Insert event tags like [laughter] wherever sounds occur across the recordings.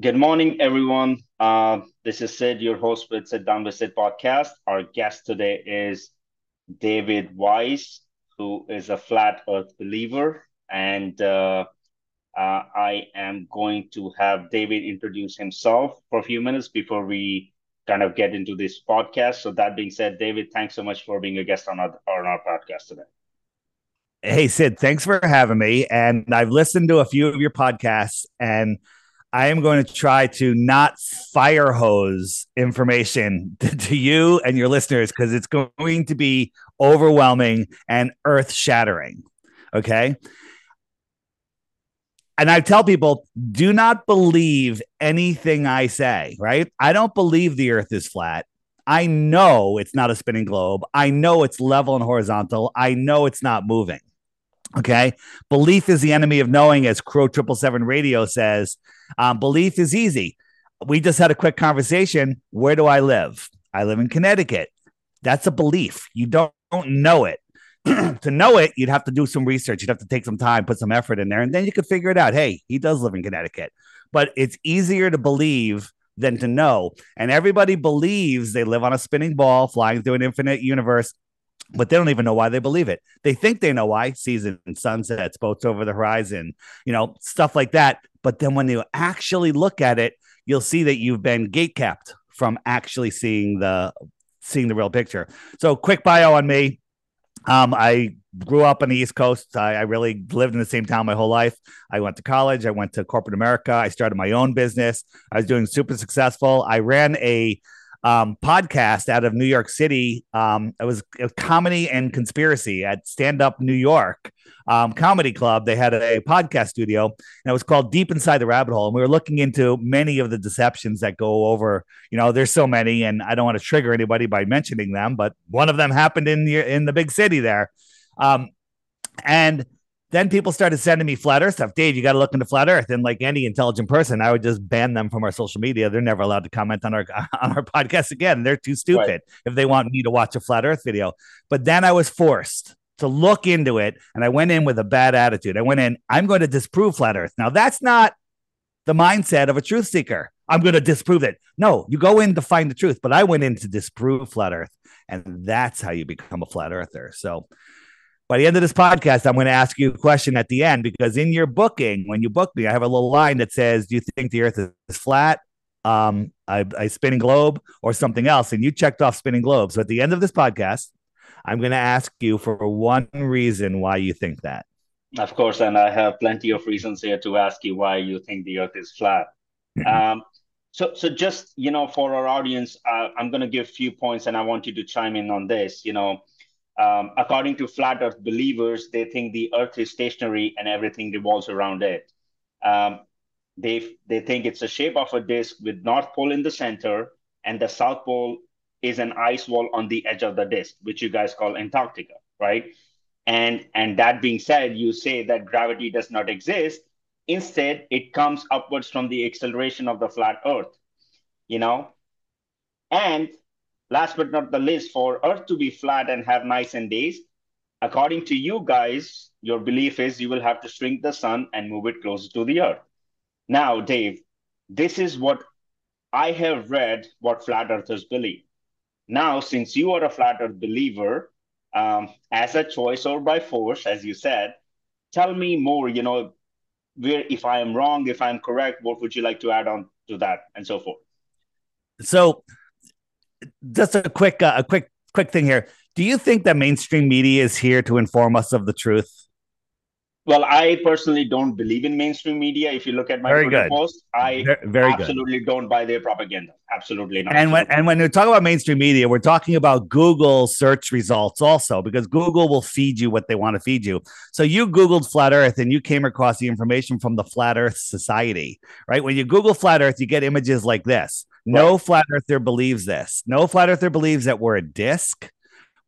Good morning, everyone. Uh, this is Sid, your host with Sit Down with Sid podcast. Our guest today is David Weiss, who is a flat earth believer. And uh, uh, I am going to have David introduce himself for a few minutes before we kind of get into this podcast. So, that being said, David, thanks so much for being a guest on our, on our podcast today. Hey, Sid, thanks for having me. And I've listened to a few of your podcasts, and I am going to try to not fire hose information [laughs] to, you and your listeners because it's going to be overwhelming and earth shattering. Okay. And I tell people, do not believe anything I say, right? I don't believe the earth is flat. I know it's not a spinning globe. I know it's level and horizontal. I know it's not moving. Okay. Belief is the enemy of knowing, as Crrow777 radio says. Um, belief is easy. We just had a quick conversation. Where do I live? I live in Connecticut. That's a belief. You don't, don't know it. [clears throat] to know it, you'd have to do some research. You'd have to take some time, put some effort in there, and then you could figure it out. Hey, he does live in Connecticut. But it's easier to believe than to know. And everybody believes they live on a spinning ball flying through an infinite universe but they don't even know why they believe it. They think they know why season sunsets, boats over the horizon, you know, stuff like that. But then when you actually look at it, you'll see that you've been gate kept from actually seeing the seeing the real picture. So quick bio on me. Um, I grew up on the East Coast. I, I, really lived in the same town my whole life. I went to college. I went to corporate America. I started my own business. I was doing super successful. I ran a um, podcast out of New York City. Um, it was a comedy and conspiracy at Stand Up New York um, Comedy Club. They had a, podcast studio, and it was called Deep Inside the Rabbit Hole. And we were looking into many of the deceptions that go over. You know, there's so many, and I don't want to trigger anybody by mentioning them, but one of them happened in the in the big city there. Um, and then people started sending me flat earth stuff. Dave, you got to look into flat earth. And like any intelligent person, I would just ban them from our social media. They're never allowed to comment on our [laughs] on our podcast again. They're too stupid right. if they want me to watch a flat earth video. But then I was forced to look into it and I went in with a bad attitude. I went in, I'm going to disprove flat earth. Now that's not the mindset of a truth seeker. I'm going to disprove it. No, you go in to find the truth, but I went in to disprove flat earth. And that's how you become a flat earther. So by the end of this podcast, I'm going to ask you a question at the end because in your booking, when you book me, I have a little line that says, "Do you think the Earth is flat, um, a, a spinning globe, or something else?" And you checked off spinning globe. So at the end of this podcast, I'm going to ask you for one reason why you think that. Of course, and I have plenty of reasons here to ask you why you think the Earth is flat. Mm-hmm. Um, so, so just you know, for our audience, uh, I'm going to give a few points, and I want you to chime in on this. You know, um, according to flat earth believers, they think the earth is stationary and everything revolves around it. Um, they, they think it's a shape of a disk with North Pole in the center and the South Pole is an ice wall on the edge of the disk, which you guys call Antarctica, right? And, and that being said, you say that gravity does not exist. Instead, it comes upwards from the acceleration of the flat earth, you know? And last but not the least, for Earth to be flat and have nights and days, according to you guys, your belief is you will have to shrink the sun and move it closer to the Earth. Now, Dave, this is what I have read what flat earthers believe. Now, since you are a flat earth believer, um, as a choice or by force, as you said, tell me more, you know, where if I am wrong, if I'm correct, what would you like to add on to that and so forth? So just a quick uh, a quick quick thing here. Do you think that mainstream media is here to inform us of the truth? Well, I personally don't believe in mainstream media. If you look at my very good. post, I very, very absolutely good. don't buy their propaganda. Absolutely not. And when and when we talk about mainstream media, we're talking about Google search results also, because Google will feed you what they want to feed you. So you Googled flat Earth and you came across the information from the Flat Earth Society, right? When you Google flat Earth, you get images like this. No right. flat earther believes this. No flat earther believes that we're a disc,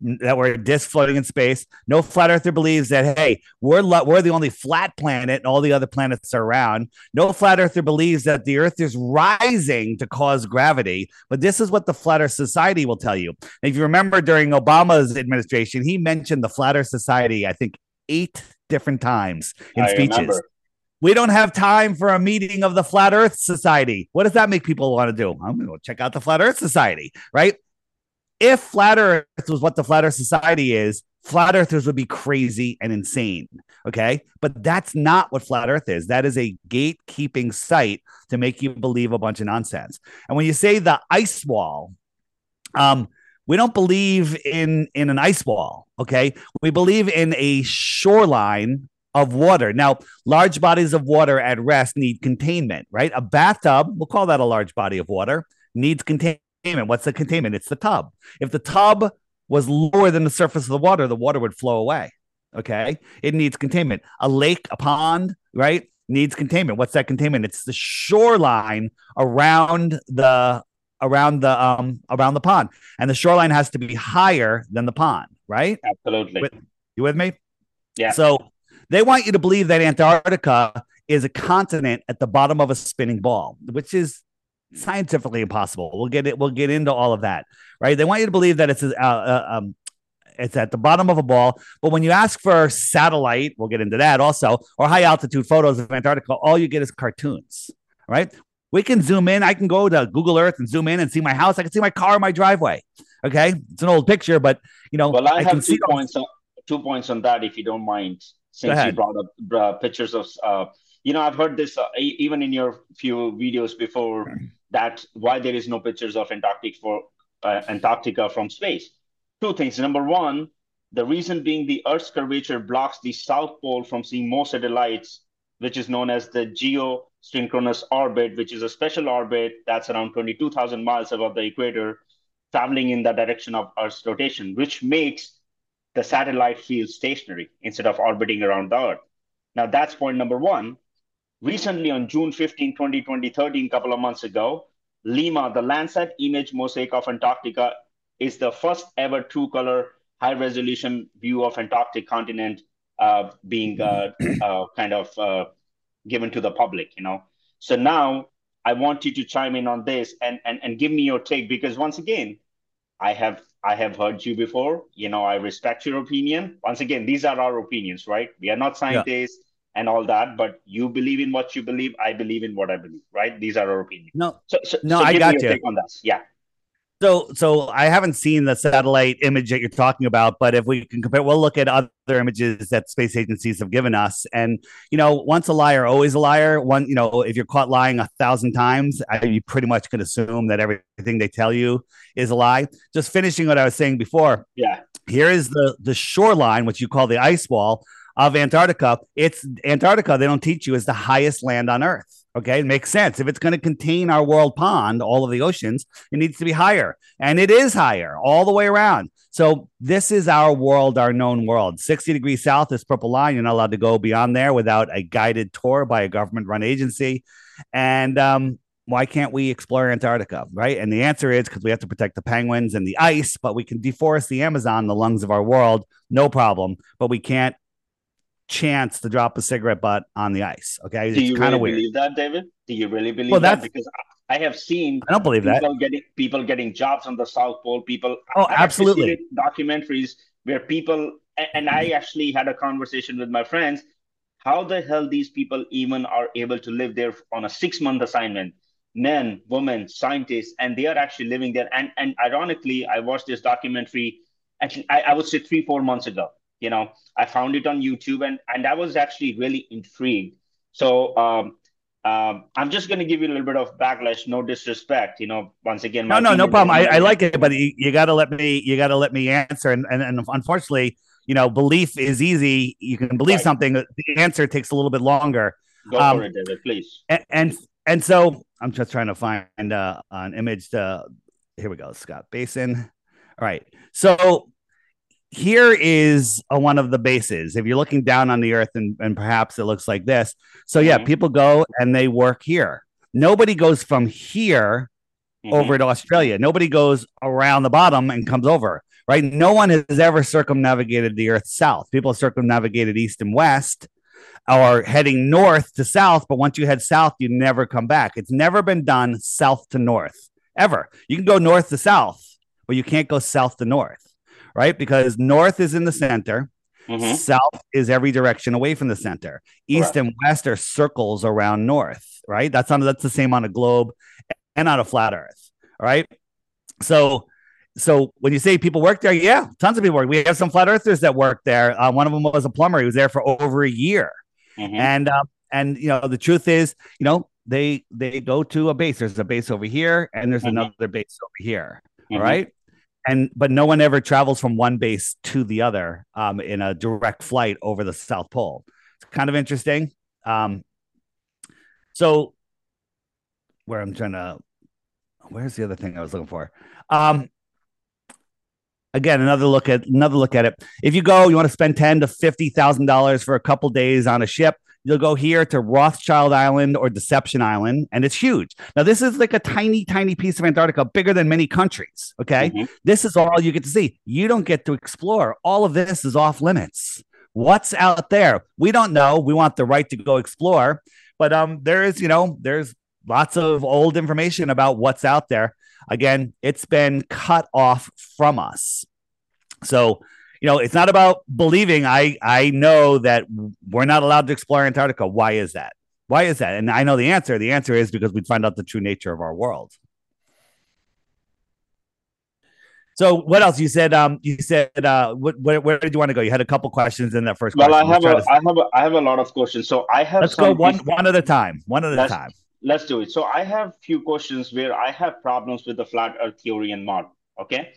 that we're a disc floating in space. No flat earther believes that hey, we're we're the only flat planet and all the other planets are round. No flat earther believes that the Earth is rising to cause gravity. But this is what the Flat Earth Society will tell you. if you remember during Obama's administration, he mentioned the Flat Earth Society, I think eight different times in I speeches. Remember. We don't have time for a meeting of the Flat Earth Society. What does that make people want to do? I'm going to go check out the Flat Earth Society, right? If Flat Earth was what the Flat Earth Society is, flat earthers would be crazy and insane. Okay. But that's not what flat earth is. That is a gatekeeping site to make you believe a bunch of nonsense. And when you say the ice wall, um, we don't believe in in an ice wall. Okay. We believe in a shoreline of water. Now, large bodies of water at rest need containment, right? A bathtub, we'll call that a large body of water, needs containment. What's the containment? It's the tub. If the tub was lower than the surface of the water, the water would flow away. Okay. It needs containment. A lake, a pond, right? Needs containment. What's that containment? It's the shoreline around the around the um around the pond. And the shoreline has to be higher than the pond, right? Absolutely. With, you with me? Yeah. So they want you to believe that Antarctica is a continent at the bottom of a spinning ball, which is scientifically impossible. We'll get it. We'll get into all of that, right? They want you to believe that it's uh, uh, um, it's at the bottom of a ball. But when you ask for satellite, we'll get into that also, or high altitude photos of Antarctica, all you get is cartoons, right? We can zoom in. I can go to Google Earth and zoom in and see my house. I can see my car, my driveway. Okay, it's an old picture, but you know. Well, I, I have two points. On, two points on that, if you don't mind, since you brought up uh, pictures of. Uh, you know, I've heard this uh, even in your few videos before that why there is no pictures of Antarctica for uh, Antarctica from space. Two things. Number one, the reason being the Earth's curvature blocks the South Pole from seeing more satellites, which is known as the geosynchronous orbit, which is a special orbit that's around 22,000 miles above the equator, traveling in the direction of Earth's rotation, which makes the satellite feel stationary instead of orbiting around the Earth. Now, that's point number one recently on June 15, 2020, 13, couple of months ago, LIMA, the Landsat image mosaic of Antarctica, is the first ever true color high resolution view of Antarctic continent uh, being uh, uh, kind of uh, given to the public, you know. So now I want you to chime in on this and, and, and give me your take because once again, I have I have heard you before. You know, I respect your opinion. Once again, these are our opinions, right? We are not scientists. Yeah and all that but you believe in what you believe i believe in what i believe right these are our opinions no so, so no so i got you on this yeah so so i haven't seen the satellite image that you're talking about but if we can compare we'll look at other images that space agencies have given us. And you know once a liar always a liar. One you know if you're caught lying a thousand times I, you pretty much can assume that everything they tell you is a lie. Just finishing what i was saying before. Yeah. Here is the the shoreline which you call the ice wall of Antarctica. It's Antarctica, they don't teach you, is the highest land on Earth. Okay, it makes sense. If it's going to contain our world pond, all of the oceans, it needs to be higher. And it is higher all the way around. So this is our world, our known world. 60 degrees south is purple line. You're not allowed to go beyond there without a guided tour by a government run agency. And um, why can't we explore Antarctica? Right. And the answer is because we have to protect the penguins and the ice, but we can deforest the Amazon, the lungs of our world, no problem. But we can't chance to drop a cigarette butt on the ice. Okay, do it's you kind of really weird. believe that, David? Do you really believe well, that? Because I have seen I don't believe people that getting people getting jobs on the South Pole. People, oh, absolutely documentaries where people and I mm-hmm. actually had a conversation with my friends. How the hell these people even are able to live there on a six month assignment? Men, women, scientists, and they are actually living there. And and ironically, I watched this documentary. Actually, I, I would say three, four months ago you know i found it on youtube and and i was actually really intrigued so um, um, I'm just going to give you a little bit of backlash. No disrespect, you know. Once again, no, no, no problem. I, I, like it, but you, you got to let me. You got to let me answer. And, and and unfortunately, you know, belief is easy. You can believe right. something. The answer takes a little bit longer. Go um, for it, David, please. And, and and so I'm just trying to find uh, an image. To here we go, Scott Basin. All right, so here is a, one of the bases. If you're looking down on the earth and, and perhaps it looks like this. So, yeah, mm-hmm. people go and they work here. Nobody goes from here mm-hmm. over to Australia. Nobody goes around the bottom and comes over, right? No one has ever circumnavigated the earth south. People circumnavigated east and west or heading north to south. But once you head south, you never come back. It's never been done south to north ever. You can go north to south, but you can't go south to north right? Because north is in the center Mm-hmm. South is every direction away from the center. East and west are circles around north, right? That's on that's the same on a globe and on a flat earth. right? So so when you say people work there, yeah, tons of people work. We have some flat earthers that work there. Uh, one of them was a plumber. He was there for over a year. Mm-hmm. And uh, and you know the truth is, you know, they they go to a base. There's a base over here, and there's mm-hmm. another base over here. Mm-hmm. right? And but no one ever travels from one base to the other um, in a direct flight over the South Pole. It's kind of interesting. Um, so where I'm trying to, where's the other thing I was looking for? Um, again another look at another look at it if you go you want to spend 10 to 50 thousand dollars for a couple days on a ship you'll go here to rothschild island or deception island and it's huge. Now this is like a tiny tiny piece of antarctica bigger than many countries okay? Mm-hmm. this is all you get to see. You don't get to explore. All of this is off limits. What's out there? We don't know. We want the right to go explore. But um there is you know there's lots of old information about what's out there. Again, it's been cut off from us. So, you know, it's not about believing. I I know that we're not allowed to explore Antarctica. Why is that? Why is that? And I know the answer. The answer is because we'd find out the true nature of our world. So what else? You said um you said uh what, where, where did you want to go? You had a couple questions in that first well, question. I have a. I have a, I have a lot of questions. So I have Let's go one one at a time. One at a time let's do it. So I have few questions where I have problems with the flat earth theory and model. Okay.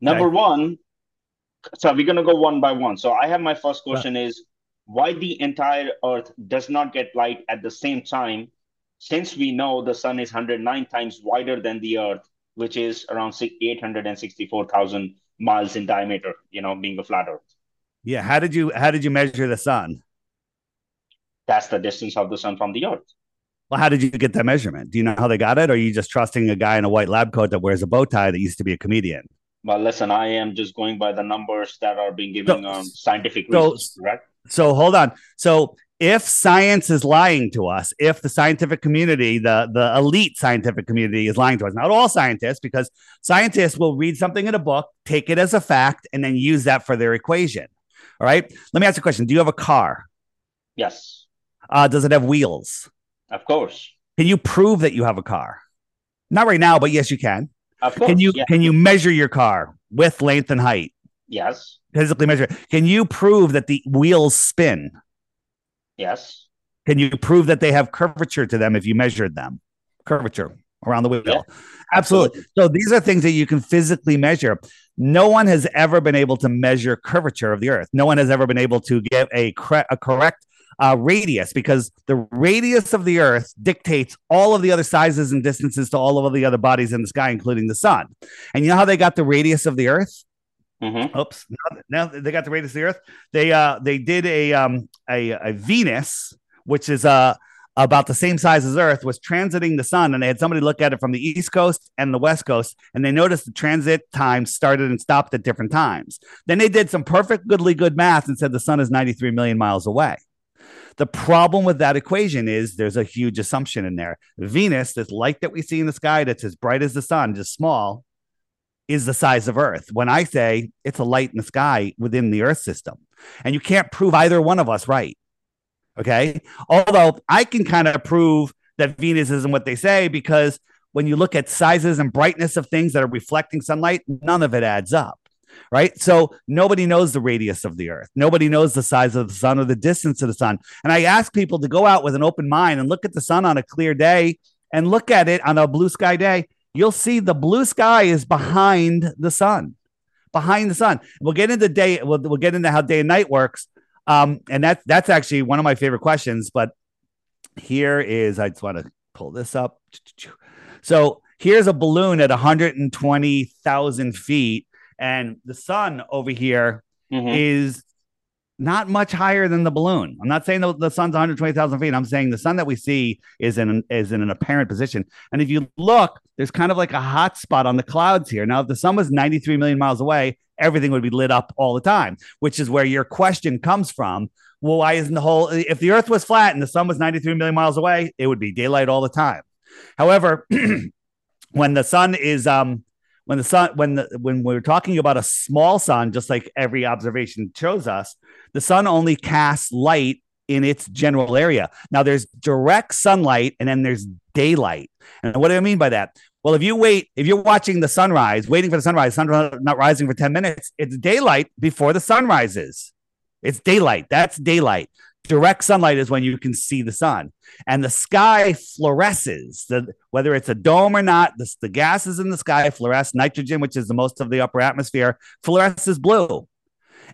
Number okay. one, so we're gonna go one by one. So I have my first question is why the entire earth does not get light at the same time, since we know the sun is 109 times wider than the earth, which is around 864,000 miles in diameter, you know, being a flat earth. Yeah. How did you how did you measure the sun? That's the distance of the sun from the earth. Well, how did you get that measurement? Do you know how they got it? Or are you just trusting a guy in a white lab coat that wears a bow tie that used to be a comedian? Well, listen, I am just going by the numbers that are being given so, on scientific reasons, so, So hold on. So if science is lying to us, if the scientific community, the, the elite scientific community is lying to us, not all scientists, because scientists will read something in a book, take it as a fact, and then use that for their equation. All right. Let me ask you a question. Do you have a car? Yes. Uh, does it have wheels? Of course. Can you prove that you have a car? Not right now, but yes, you can. Of course. Can you yeah. can you measure your car width, length, and height? Yes. Physically measure. Can you prove that the wheels spin? Yes. Can you prove that they have curvature to them if you measured them? Curvature around the wheel. Yeah. Absolutely. Absolutely. So these are things that you can physically measure. No one has ever been able to measure curvature of the earth. No one has ever been able to get a, cre- a correct uh, radius because the radius of the Earth dictates all of the other sizes and distances to all of the other bodies in the sky, including the sun. And you know how they got the radius of the Earth? Mm-hmm. Oops! Now, now, they got the radius of the Earth. They uh they did a um a, a Venus, which is uh about the same size as Earth, was transiting the sun, and they had somebody look at it from the East Coast and the West Coast, and they noticed the transit time started and stopped at different times. Then they did some perfect, goodly good math and said the sun is 93 million miles away. The problem with that equation is there's a huge assumption in there. Venus, this light that we see in the sky that's as bright as the sun, just small, is the size of Earth. When I say it's a light in the sky within the Earth system, and you can't prove either one of us right. Okay. Although I can kind of prove that Venus isn't what they say because when you look at sizes and brightness of things that are reflecting sunlight, none of it adds up right? So nobody knows the radius of the earth. Nobody knows the size of the sun or the distance of the sun. And I ask people to go out with an open mind and look at the sun on a clear day and look at it on a blue sky day. You'll see the blue sky is behind the sun, behind the sun. We'll get into day. We'll, we'll get into how day and night works. Um, and that's that's actually one of my favorite questions. But here is I just want to pull this up. So here's a balloon at 120,000 feet and the sun over here mm-hmm. is not much higher than the balloon. I'm not saying the, the sun's 120,000 feet. I'm saying the sun that we see is in is in an apparent position. And if you look, there's kind of like a hot spot on the clouds here. Now, if the sun was 93 million miles away, everything would be lit up all the time, which is where your question comes from. Well, why isn't the whole? If the Earth was flat and the sun was 93 million miles away, it would be daylight all the time. However, [clears throat] when the sun is um when the sun when the when we're talking about a small sun, just like every observation shows us, the sun only casts light in its general area. Now there's direct sunlight and then there's daylight. And what do I mean by that? Well, if you wait, if you're watching the sunrise, waiting for the sunrise, sun not rising for 10 minutes, it's daylight before the sun rises. It's daylight. That's daylight. Direct sunlight is when you can see the sun. And the sky fluoresces. The, whether it's a dome or not, the, the gases in the sky fluoresce. Nitrogen, which is the most of the upper atmosphere, fluoresces blue.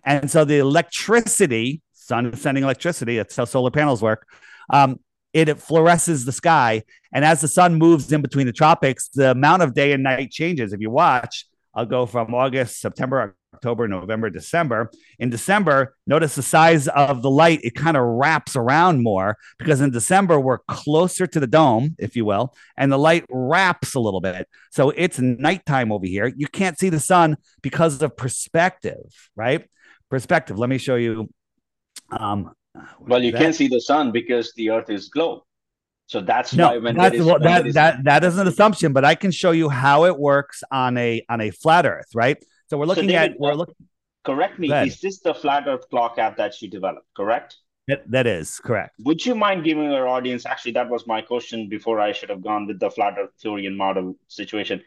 And so the electricity, sun sending electricity, that's how solar panels work. Um, it, it fluoresces the sky. And as the sun moves in between the tropics, the amount of day and night changes. If you watch, I'll go from August, September, October, November, December. In December, notice the size of the light, it kind of wraps around more because in December, we're closer to the dome, if you will, and the light wraps a little bit. So it's nighttime over here. You can't see the sun because of perspective, right? Perspective. Let me show you. Um, well, you can't see the sun because the earth is globe. So that's no, why when that's, is, that, is, that, that is an assumption, but I can show you how it works on a on a flat earth, right? So we're looking so David, at we're looking. Correct me. Is this the flat Earth clock app that you developed? Correct. That, that is correct. Would you mind giving our audience? Actually, that was my question before I should have gone with the flat Earth theory and model situation.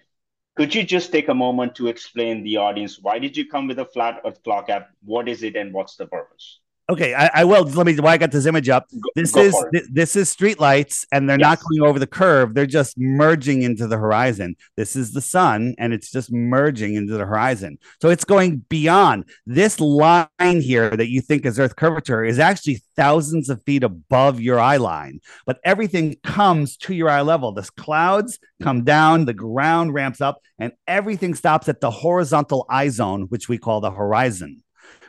Could you just take a moment to explain the audience why did you come with a flat Earth clock app? What is it, and what's the purpose? Okay, I, I, will. Let me. Why I got this image up. This Go is th- this is street lights, and they're yes. not going over the curve. They're just merging into the horizon. This is the sun, and it's just merging into the horizon. So it's going beyond this line here that you think is Earth curvature is actually thousands of feet above your eye line. But everything comes to your eye level. The clouds come down, the ground ramps up, and everything stops at the horizontal eye zone, which we call the horizon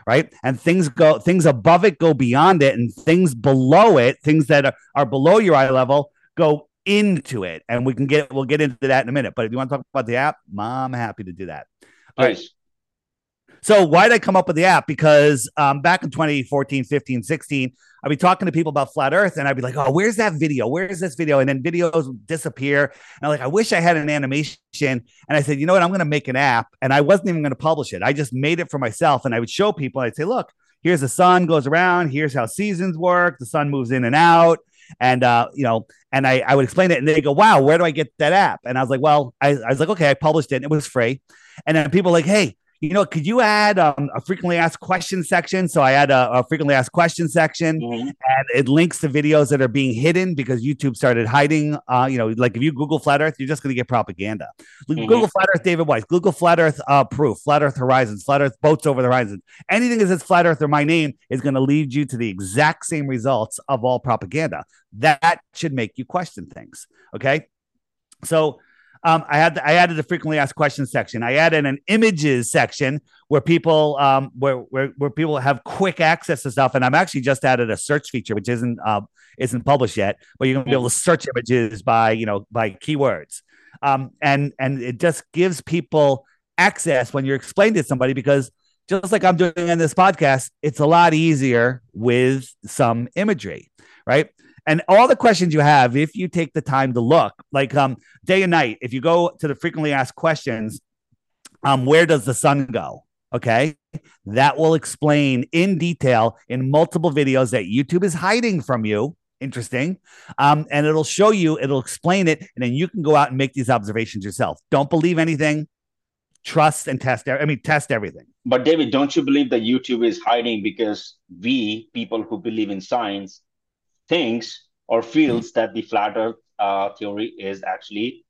right? And things go, things above it go beyond it, and things below it, things that are, are below your eye level, go into it. And we can get, we'll get into that in a minute. But if you want to talk about the app, I'm happy to do that. All right. So why did I come up with the app? Because um, back in 2014, 15, 16, I'd be talking to people about flat Earth, and I'd be like, "Oh, where's that video? Where's this video?" And then videos disappear. And I'm like, "I wish I had an animation." And I said, "You know what? I'm going to make an app." And I wasn't even going to publish it. I just made it for myself, and I would show people. I'd say, "Look, here's the sun goes around. Here's how seasons work. The sun moves in and out." And uh, you know, and I, I would explain it, and they go, "Wow, where do I get that app?" And I was like, "Well, I, I was like, okay, I published it. And it was free." And then people like, "Hey, you know, could you add um, a frequently asked questions section? So I add a, a frequently asked question section, mm-hmm. and it links to videos that are being hidden because YouTube started hiding. Uh, you know, like if you Google flat Earth, you're just going to get propaganda. Mm-hmm. Google flat Earth, David Weiss. Google flat Earth uh, proof, flat Earth horizons, flat Earth boats over the horizon. Anything that says flat Earth or my name is going to lead you to the exact same results of all propaganda. That should make you question things. Okay, so um, I had I added a frequently asked questions section. I added an images section where people um, where, where where people have quick access to stuff. And I'm actually just added a search feature, which isn't uh, isn't published yet, but you're gonna be able to search images by you know by keywords. Um, and and it just gives people access when you're explaining to somebody because just like I'm doing in this podcast, it's a lot easier with some imagery, right? And all the questions you have, if you take the time to look, like um, day and night, if you go to the frequently asked questions, um, where does the sun go? Okay. That will explain in detail in multiple videos that YouTube is hiding from you. Interesting. Um, and it'll show you, it'll explain it, and then you can go out and make these observations yourself. Don't believe anything, trust and test. I mean, test everything. But David, don't you believe that YouTube is hiding because we, people who believe in science, thinks or feels that the flat Earth uh, theory is actually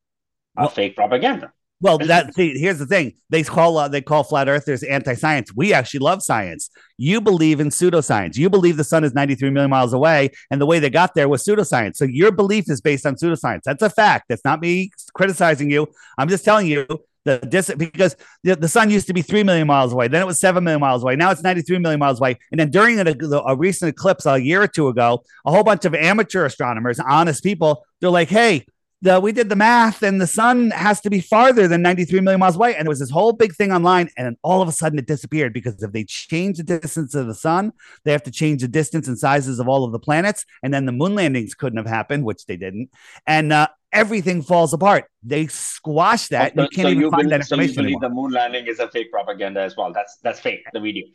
a well, fake propaganda. Well, that see, here's the thing: they call uh, they call flat earthers anti-science. We actually love science. You believe in pseudoscience. You believe the sun is 93 million miles away, and the way they got there was pseudoscience. So your belief is based on pseudoscience. That's a fact. That's not me criticizing you. I'm just telling you the distance because the, the sun used to be 3 million miles away then it was 7 million miles away now it's 93 million miles away and then during a, a recent eclipse a year or two ago a whole bunch of amateur astronomers honest people they're like hey the, we did the math and the sun has to be farther than 93 million miles away. And it was this whole big thing online. And then all of a sudden it disappeared because if they change the distance of the sun, they have to change the distance and sizes of all of the planets. And then the moon landings couldn't have happened, which they didn't. And uh, everything falls apart. They squash that. So, you can't so even you find believe, that so you information believe anymore. the moon landing is a fake propaganda as well. That's that's fake. The video.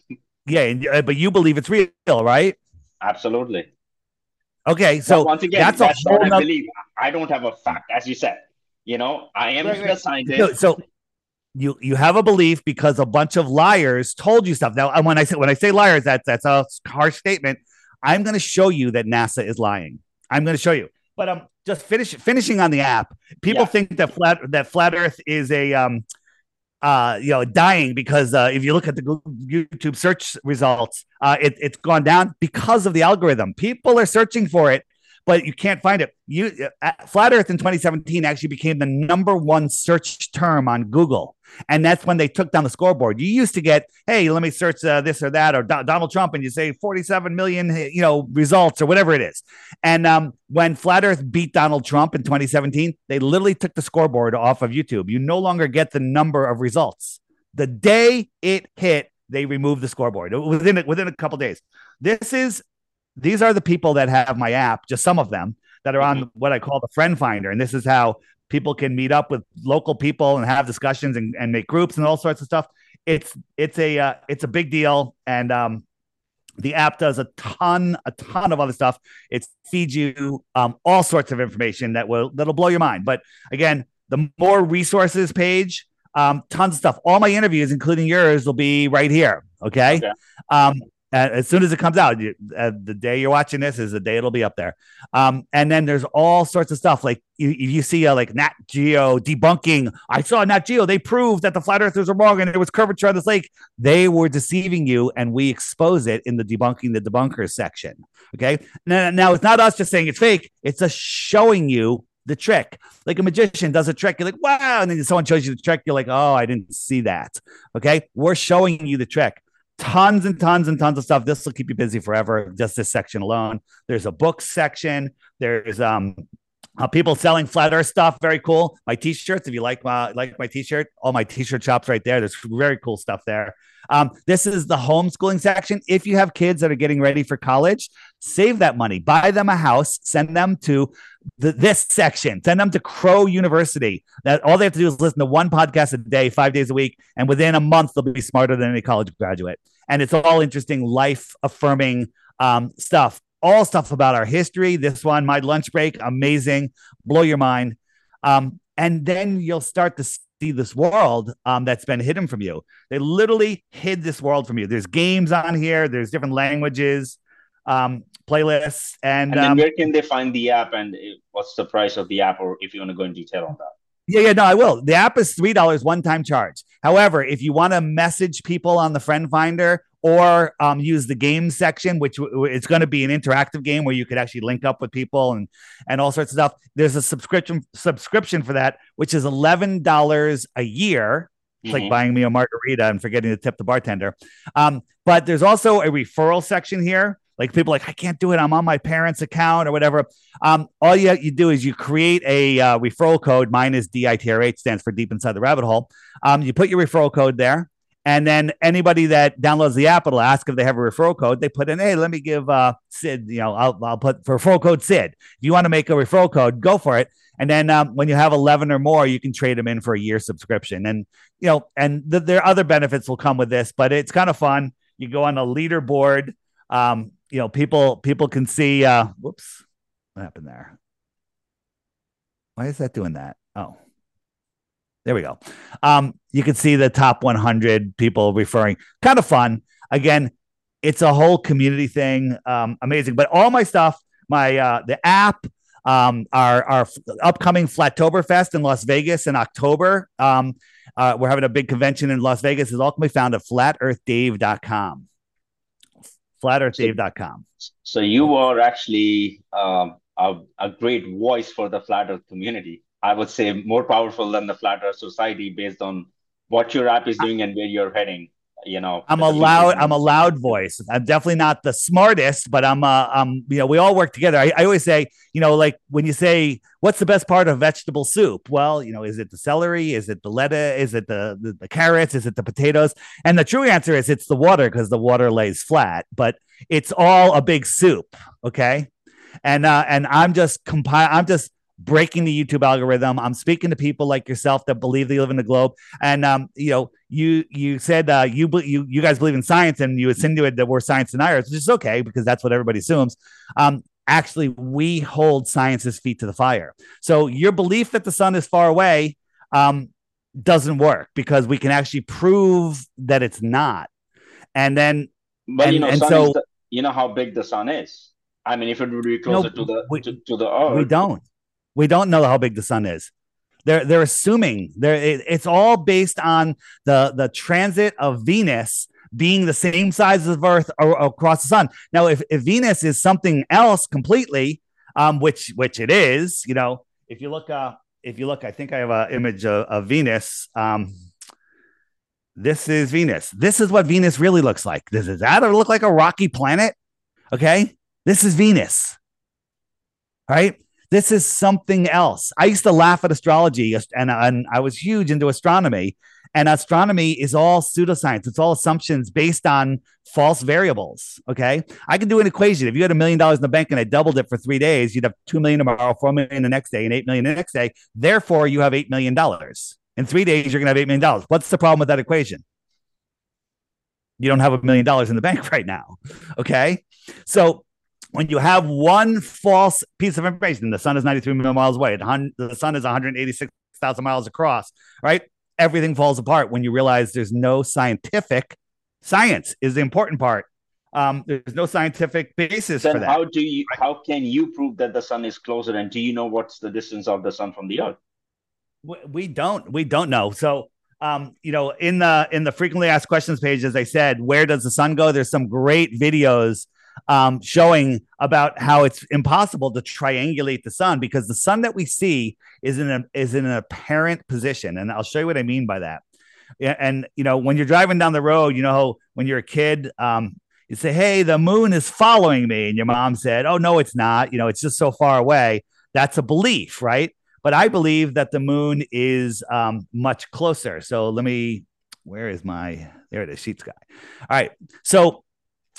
Yeah, and, uh, but you believe it's real, right? Absolutely. Okay, so But once again, that's that's, a whole I believe. I don't have a fact, as you said. You know, I am Right, a right. scientist. No, so you you have a belief because a bunch of liars told you stuff. Now, when I say when I say liars, that's that's a harsh statement. I'm going to show you that NASA is lying. I'm going to show you. But um, just finish finishing on the app. People Yeah. think that flat that flat Earth is a um, uh, you know, dying because uh, if you look at the Google- YouTube search results, uh, it, it's gone down because of the algorithm. People are searching for it, but you can't find it. You uh, flat Earth in 2017 actually became the number one search term on Google, and that's when they took down the scoreboard. You used to get, hey, let me search uh, this or that or Do- Donald Trump, and you say 47 million, you know, results or whatever it is. And um, when Flat Earth beat Donald Trump in 2017, they literally took the scoreboard off of YouTube. You no longer get the number of results. The day it hit, they removed the scoreboard within within a couple days. This is these are the people that have my app, just some of them that are on what I call the friend finder, and this is how people can meet up with local people and have discussions and, and make groups and all sorts of stuff. It's it's a uh, it's a big deal, and um, the app does a ton a ton of other stuff. It feeds you um, all sorts of information that will that'll blow your mind. But again, the more resources page, um, tons of stuff. All my interviews, including yours, will be right here. Okay. Okay. Um, as soon as it comes out, you, uh, the day you're watching this is the day it'll be up there. Um, and then there's all sorts of stuff like you, you see uh, like Nat Geo debunking. I saw Nat Geo. They proved that the flat earthers were wrong and there was curvature on this lake. They were deceiving you, and we expose it in the debunking the debunkers section. Okay. Now, now it's not us just saying it's fake. It's us showing you the trick. Like a magician does a trick, you're like, wow. And then someone shows you the trick, you're like, oh, I didn't see that. Okay. We're showing you the trick. Tons and tons and tons of stuff. This will keep you busy forever. Just this section alone. There's a book section. There's um uh, people selling flat earth stuff. Very cool. My t-shirts. If you like my like my t-shirt, all my t-shirt shops right there. There's very cool stuff there. Um, this is the homeschooling section. If you have kids that are getting ready for college, save that money. Buy them a house. Send them to the, this section. Send them to Crow University. That all they have to do is listen to one podcast a day, five days a week, and within a month they'll be smarter than any college graduate. And it's all interesting, life affirming um, stuff. All stuff about our history. This one, my lunch break, amazing, blow your mind. Um, and then you'll start to see this world um, that's been hidden from you. They literally hid this world from you. There's games on here. There's different languages, um, playlists, and, And then um, where can they find the app and uh, what's the price of the app or if you want to go in detail on that? Yeah, yeah, no, I will. The app is three dollars one time charge. However, if you want to message people on the friend finder or um, use the game section, which w- it's going to be an interactive game where you could actually link up with people and and all sorts of stuff. There's a subscription subscription for that, which is eleven dollars a year. It's like Mhm. buying me a margarita and forgetting to tip the bartender. Um, but there's also a referral section here. Like people are like, I can't do it. I'm on my parents' account or whatever. Um, all you, you do is you create a uh, referral code. Mine is DITRH, stands for Deep Inside the Rabbit Hole. Um, you put your referral code there. And then anybody that downloads the app, it'll ask if they have a referral code. They put in, hey, let me give uh, Sid, you know, I'll, I'll put for referral code Sid. If you want to make a referral code, go for it. And then um, when you have 11 or more, you can trade them in for a year subscription. And, you know, and th- there are other benefits will come with this, but it's kind of fun. You go on a leaderboard. Um, you know, people people can see. Uh, whoops, what happened there? Why is that doing that? Oh, there we go. Um, you can see the top 100 people referring. Kind of fun. Again, it's a whole community thing. Um, amazing. But all my stuff, my uh, the app, um, our our upcoming Flattoberfest in Las Vegas in October. Um, uh, we're having a big convention in Las Vegas. Is all can be found at flatearthdave.com. Flatearthdave.com. So you are actually um, a, a great voice for the flat earth community. I would say more powerful than the flat earth society based on what your app is doing and where you're heading. you know. I'm a loud i'm a loud voice. I'm definitely not the smartest but i'm uh um you know we all work together. I, I always say you know like when you say what's the best part of vegetable soup? Well you know is it the celery? Is it the lettuce? Is it the the, the carrots? Is it the potatoes? And the true answer is it's the water because the water lays flat but it's all a big soup okay? And uh and i'm just compile i'm just breaking the YouTube algorithm. I'm speaking to people like yourself that believe they live in the globe. And um, you know, you you said uh, you you you guys believe in science, and you insinuated that we're science deniers, which is okay because that's what everybody assumes. Um, actually, we hold science's feet to the fire. So your belief that the sun is far away um, doesn't work because we can actually prove that it's not. And then, but and, you know, and so the, you know how big the sun is. I mean, if it would be closer No, to the we- to, to the earth, we don't. We don't know how big the sun is. They're they're assuming they're it- it's all based on the the transit of Venus being the same size as Earth a- across the sun. Now, if, if Venus is something else completely, um, which which it is, you know, if you look uh if you look, I think I have an image of, of Venus. Um, this is Venus. This is what Venus really looks like. Does does that look like a rocky planet? Okay, this is Venus. Right this is something else. I used to laugh at astrology, and, and I was huge into astronomy. And astronomy is all pseudoscience. It's all assumptions based on false variables. Okay. I can do an equation. If you had a million dollars in the bank and I doubled it for three days, you'd have two million tomorrow, four million the next day, and eight million the next day. Therefore, you have eight million dollars. In three days, you're gonna have eight million dollars. What's the problem with that equation? You don't have a million dollars in the bank [laughs] right now. Okay. So when you have one false piece of information, the sun is 93 million miles away, the sun is 186,000 miles across, right? Everything falls apart when you realize there's no scientific science is the important part. Um, there's no scientific basis then for that. how do you how can you prove that the sun is closer? And do you know what's the distance of the sun from the earth? we, we don't we don't know so um you know in the in the frequently asked questions page as i said where does the sun go there's some great videos um showing about how it's impossible to triangulate the sun because the sun that we see is in a is in an apparent position and i'll show you what i mean by that and you know when you're driving down the road you know when you're a kid um you say hey the moon is following me and your mom said oh no it's not you know it's just so far away that's a belief right but I believe that the moon is um, much closer. So let me, where is my, there it is, sheet sky. All right. So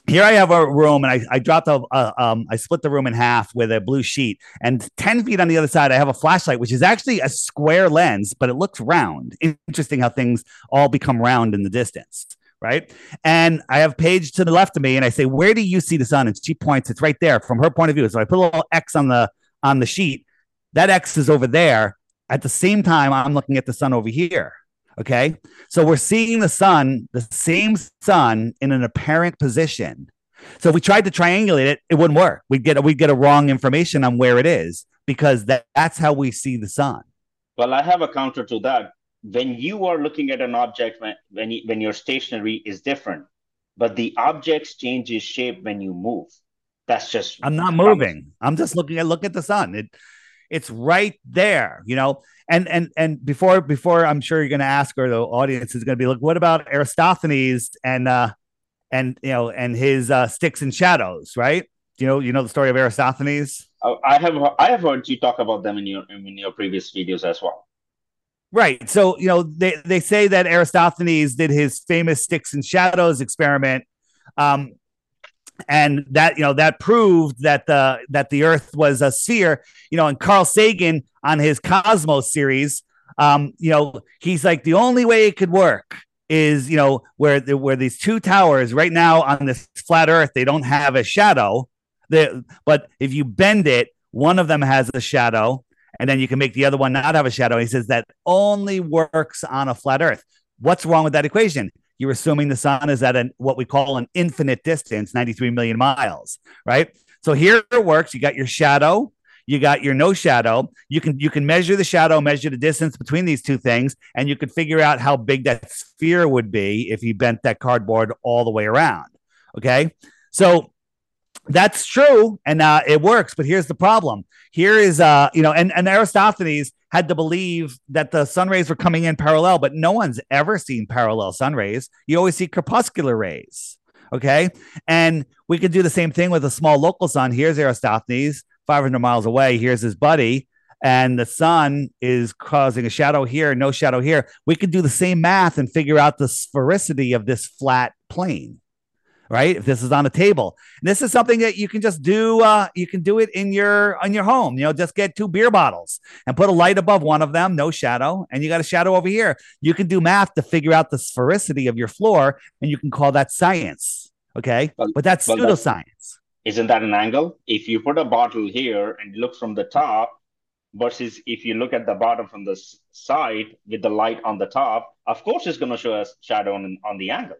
here I have a room and I, I dropped a, uh, um, I split the room in half with a blue sheet and 10 feet on the other side, I have a flashlight, which is actually a square lens, but it looks round. Interesting how things all become round in the distance. Right. And I have Paige to the left of me and I say, where do you see the sun? And she points, it's right there from her point of view. So I put a little X on the, on the sheet that X is over there. At the same time, I'm looking at the sun over here. Okay. So we're seeing the sun, the same sun in an apparent position. So if we tried to triangulate it, it wouldn't work. We'd get we'd get a wrong information on where it is because that, that's how we see the sun. Well, I have a counter to that. When you are looking at an object, when when, you, when you're stationary, is different, but the objects changes shape when you move. That's just I'm not moving. I'm just looking at look at the sun. It it's right there, you know. And and and before before I'm sure you're going to ask, or the audience is going to be like, what about Aristophanes and uh and you know and his uh, sticks and shadows, right? You know, you know the story of Aristophanes. Uh, I have I have heard you talk about them in your in your previous videos as well. Right. So, you know, they, they say that Aristophanes did his famous sticks and shadows experiment. Um, and that you know that proved that the that the earth was a sphere you know and carl sagan on his cosmos series um you know he's like the only way it could work is you know where the, where these two towers right now on this flat earth they don't have a shadow. The, but if you bend it one of them has a shadow and then you can make the other one not have a shadow. He says that only works on a flat earth. What's wrong with that equation you're assuming the sun is at an what we call an infinite distance 93 million miles right? So here it works. You got your shadow. You got your no shadow. You can you can measure the shadow measure the distance between these two things and you could figure out how big that sphere would be if you bent that cardboard all the way around okay? So that's true and uh, it works but here's the problem. Here is uh you know and, and aristophanes had to believe that the sun rays were coming in parallel, but no one's ever seen parallel sun rays. You always see crepuscular rays. Okay. And we could do the same thing with a small local sun. Here's Eratosthenes, 500 miles away. Here's his buddy. And the sun is causing a shadow here, no shadow here. We could do the same math and figure out the sphericity of this flat plane right? If this is on a table, and this is something that you can just do. Uh, you can do it in your on your home. You know, just get two beer bottles and put a light above one of them, no shadow, and you got a shadow over here. You can do math to figure out the sphericity of your floor, and you can call that science. Okay, but, but that's pseudoscience. Isn't that an angle? If you put a bottle here and look from the top, versus if you look at the bottom from the side with the light on the top, of course it's going to show a shadow on, on the angle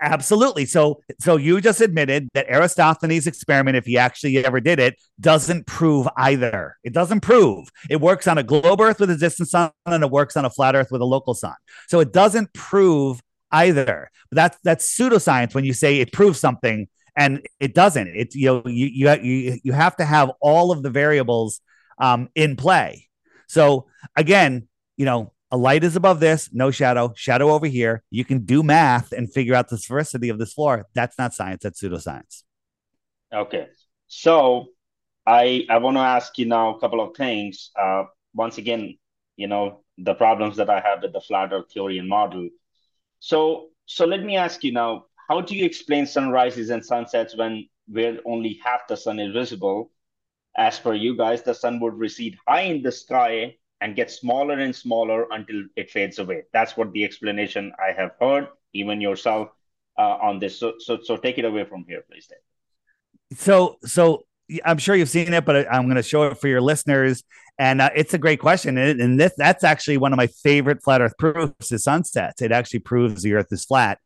absolutely. So, so you just admitted that Eratosthenes' experiment, if he actually ever did it, doesn't prove either. It doesn't prove it works on a globe Earth with a distant sun, and it works on a flat Earth with a local sun. So it doesn't prove either. But that's that's pseudoscience when you say it proves something and it doesn't. It you know you you you you have to have all of the variables um, in play. So again, you know a light is above this, no shadow, shadow over here. You can do math and figure out the sphericity of this floor. That's not science, that's pseudoscience. Okay. So I I want to ask you now a couple of things. Uh, once again, you know, the problems that I have with the flat earth theory and model. So so let me ask you now, how do you explain sunrises and sunsets when where only half the sun is visible? As per you guys, the sun would recede high in the sky and get smaller and smaller until it fades away. That's what the explanation I have heard, even yourself, uh, on this. So, so, so take it away from here, please, Dave. So, so I'm sure you've seen it, but I'm going to show it for your listeners. And uh, it's a great question, and, and this that's actually one of my favorite flat Earth proofs is sunsets. It actually proves the Earth is flat,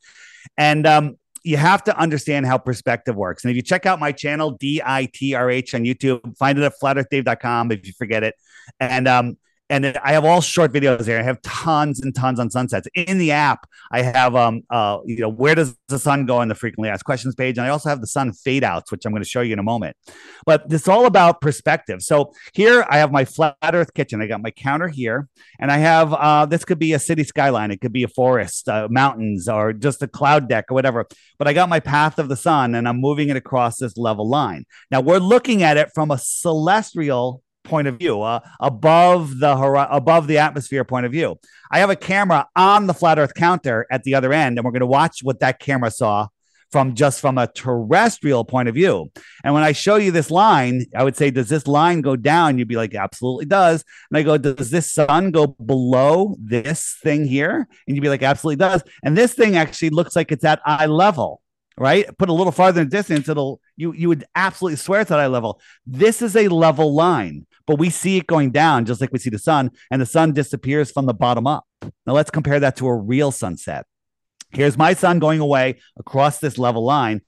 and um, you have to understand how perspective works. And if you check out my channel, D I T R H on YouTube, find it at flatearthdave.com if you forget it. And um, and I have all short videos there. I have tons and tons on sunsets in the app. I have um uh you know where does the sun go on the frequently asked questions page, and I also have the sun fade outs, which I'm going to show you in a moment. But it's all about perspective. So here I have my flat Earth kitchen. I got my counter here, and I have uh this could be a city skyline, it could be a forest, uh, mountains, or just a cloud deck or whatever. But I got my path of the sun, and I'm moving it across this level line. Now we're looking at it from a celestial point of view, uh, above the above the atmosphere point of view. I have a camera on the flat Earth counter at the other end, and we're going to watch what that camera saw from just from a terrestrial point of view. And when I show you this line, I would say, does this line go down? You'd be like, absolutely does. And I go, does this sun go below this thing here? And you'd be like, absolutely does. And this thing actually looks like it's at eye level right? Put a little farther in distance, it'll you you would absolutely swear it's at eye level. This is a level line, but we see it going down just like we see the sun, and the sun disappears from the bottom up. Now let's compare that to a real sunset. Here's my sun going away across this level line.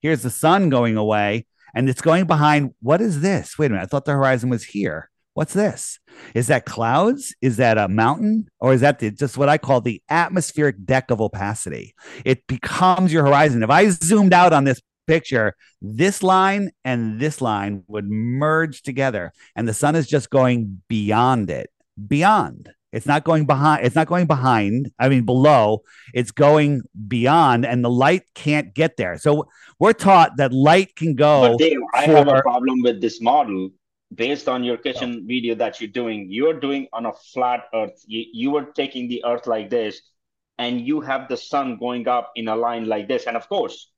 Here's the sun going away, and it's going behind. What is this? Wait a minute. I thought the horizon was here. What's this? Is that clouds? Is that a mountain? Or is that the, just what I call the atmospheric deck of opacity? It becomes your horizon. If I zoomed out on this picture, this line and this line would merge together, and the sun is just going beyond it, beyond. It's not going behind. It's not going behind. I mean, below. It's going beyond, and the light can't get there. So we're taught that light can go. But Dave, I have a problem with this model based on your kitchen video that you're doing, you're doing on a flat earth. You, you were taking the earth like this, and you have the sun going up in a line like this. And of course,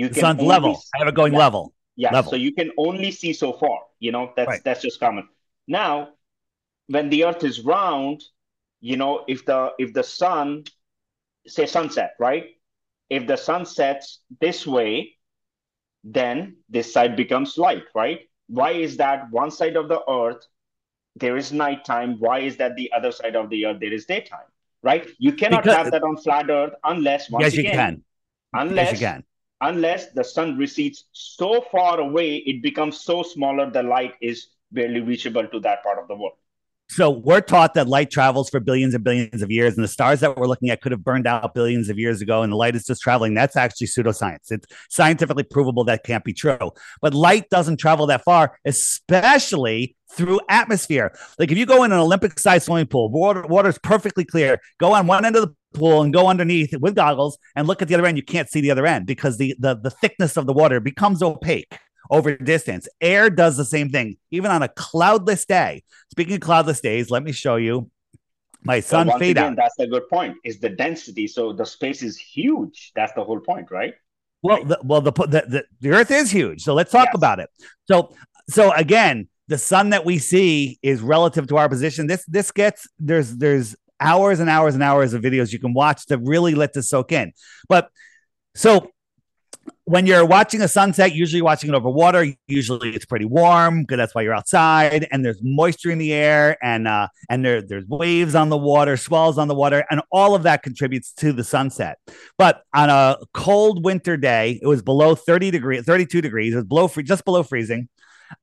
you the can sun's level. See, I have it going yeah, level. Yeah. Level. So you can only see so far. You know, that's right. that's just common. Now, when the earth is round, you know, if the if the sun say sunset, right? If the sun sets this way, then this side becomes light, right? why is that one side of the earth there is nighttime why is that the other side of the earth there is daytime right you cannot because, have that on flat earth unless once yes again, you can unless yes, you can. Unless the sun recedes so far away it becomes so smaller the light is barely reachable to that part of the world so we're taught that light travels for billions and billions of years, and the stars that we're looking at could have burned out billions of years ago, and the light is just traveling. That's actually pseudoscience. It's scientifically provable that can't be true. But light doesn't travel that far, especially through atmosphere. Like if you go in an Olympic-sized swimming pool, water water's perfectly clear. Go on one end of the pool and go underneath with goggles and look at the other end. You can't see the other end because the the, the thickness of the water becomes opaque over distance. Air does the same thing, even on a cloudless day. Speaking of cloudless days, let me show you my sun well, fade again, out. That's a good point. Is the density? So the space is huge. That's the whole point, right? Well, the, well, the, the the Earth is huge. So let's talk yes. about it. So so again, the sun that we see is relative to our position. This this gets there's there's hours and hours and hours of videos you can watch to really let this soak in. But so when you're watching a sunset, usually watching it over water, usually it's pretty warm because that's why you're outside and there's moisture in the air and uh, and there, there's waves on the water, swells on the water, and all of that contributes to the sunset. But on a cold winter day, it was below 30 degrees, 32 degrees, it was below free, just below freezing.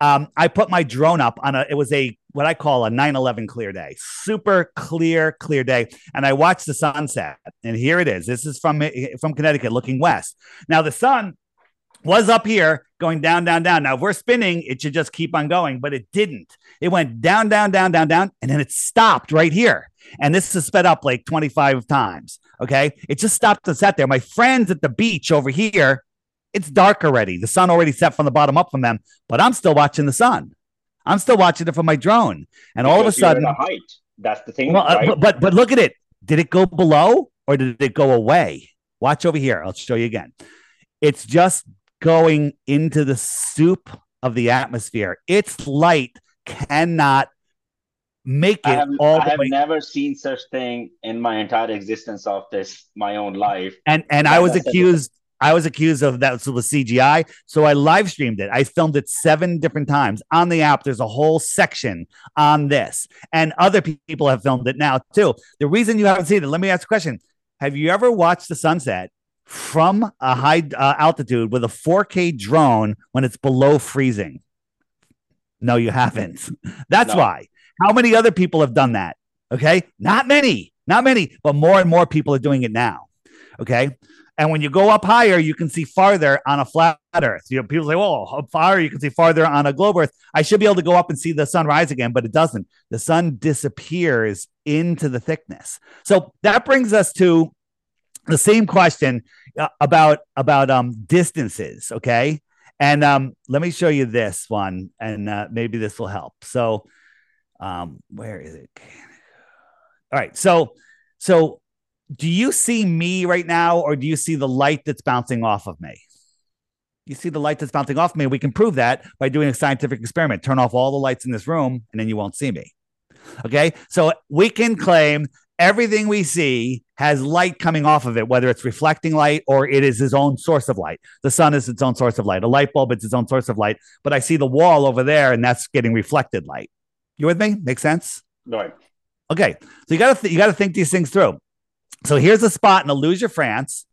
Um, I put my drone up on a, it was a, what I call a 9 11 clear day, super clear, clear day. And I watched the sunset. And here it is. This is from, from Connecticut looking west. Now, the sun was up here going down, down, down. Now, if we're spinning, it should just keep on going, but it didn't. It went down, down, down, down, down, and then it stopped right here. And this is sped up like 25 times. Okay. It just stopped and sat there. My friends at the beach over here it's dark already. The sun already set from the bottom up from them, but I'm still watching the sun. I'm still watching it from my drone. And because all of a sudden, height. That's the thing. Well, uh, right? uh, but but look at it. Did it go below or did it go away? Watch over here. I'll show you again. It's just going into the soup of the atmosphere. Its light cannot make it I have, all. I have way. never seen such thing in my entire existence of this my own life. And and I was accused. I was accused of that was CGI. So I live streamed it. I filmed it seven different times on the app. There's a whole section on this, and other people have filmed it now too. The reason you haven't seen it, let me ask a question: Have you ever watched the sunset from a high uh, altitude with a 4K drone when it's below freezing? No, you haven't. [laughs] That's no. why. How many other people have done that? Okay, not many, not many, but more and more people are doing it now. Okay. And when you go up higher, you can see farther on a flat Earth. You know, people say, "Well, up higher, you can see farther on a globe Earth." I should be able to go up and see the sun rise again, but it doesn't. The sun disappears into the thickness. So that brings us to the same question uh, about about um, distances. Okay, and um, let me show you this one, and uh, maybe this will help. So, um, where is it? All right, so so do you see me right now or do you see the light that's bouncing off of me? You see the light that's bouncing off me. We can prove that by doing a scientific experiment. Turn off all the lights in this room and then you won't see me. Okay. So we can claim everything we see has light coming off of it, whether it's reflecting light or it is its own source of light. The sun is its own source of light. A light bulb is its own source of light. But I see the wall over there and that's getting reflected light. You with me? Make sense? Right. Okay. So you got to th- you got to think these things through. So here's a spot in Aluja, France,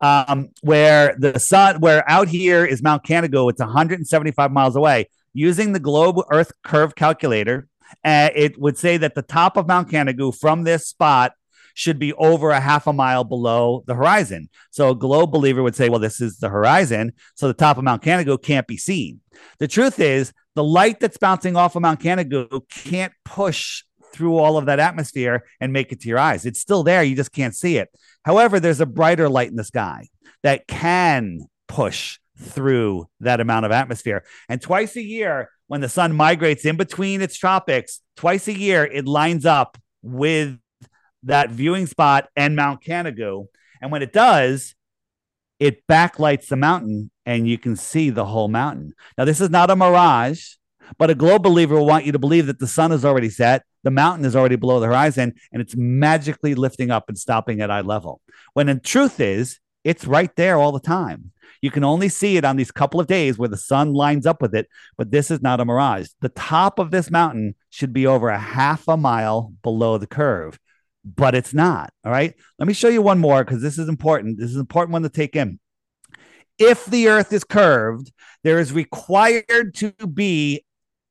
um, where the sun, where out here is Mount Canigou. It's 175 miles away. Using the globe Earth curve calculator, uh, it would say that the top of Mount Canigou from this spot should be over a half a mile below the horizon. So a globe believer would say, well, this is the horizon. So the top of Mount Canigou can't be seen. The truth is, the light that's bouncing off of Mount Canigou can't push through all of that atmosphere and make it to your eyes. It's still there. You just can't see it. However, there's a brighter light in the sky that can push through that amount of atmosphere. And twice a year, when the sun migrates in between its tropics, twice a year, it lines up with that viewing spot and Mount Canigou. And when it does, it backlights the mountain and you can see the whole mountain. Now, this is not a mirage, but a globe believer will want you to believe that the sun is already set the mountain is already below the horizon and it's magically lifting up and stopping at eye level. When in truth is, it's right there all the time. You can only see it on these couple of days where the sun lines up with it, but this is not a mirage. The top of this mountain should be over a half a mile below the curve, but it's not. All right. Let me show you one more because this is important. This is an important one to take in. If the earth is curved, there is required to be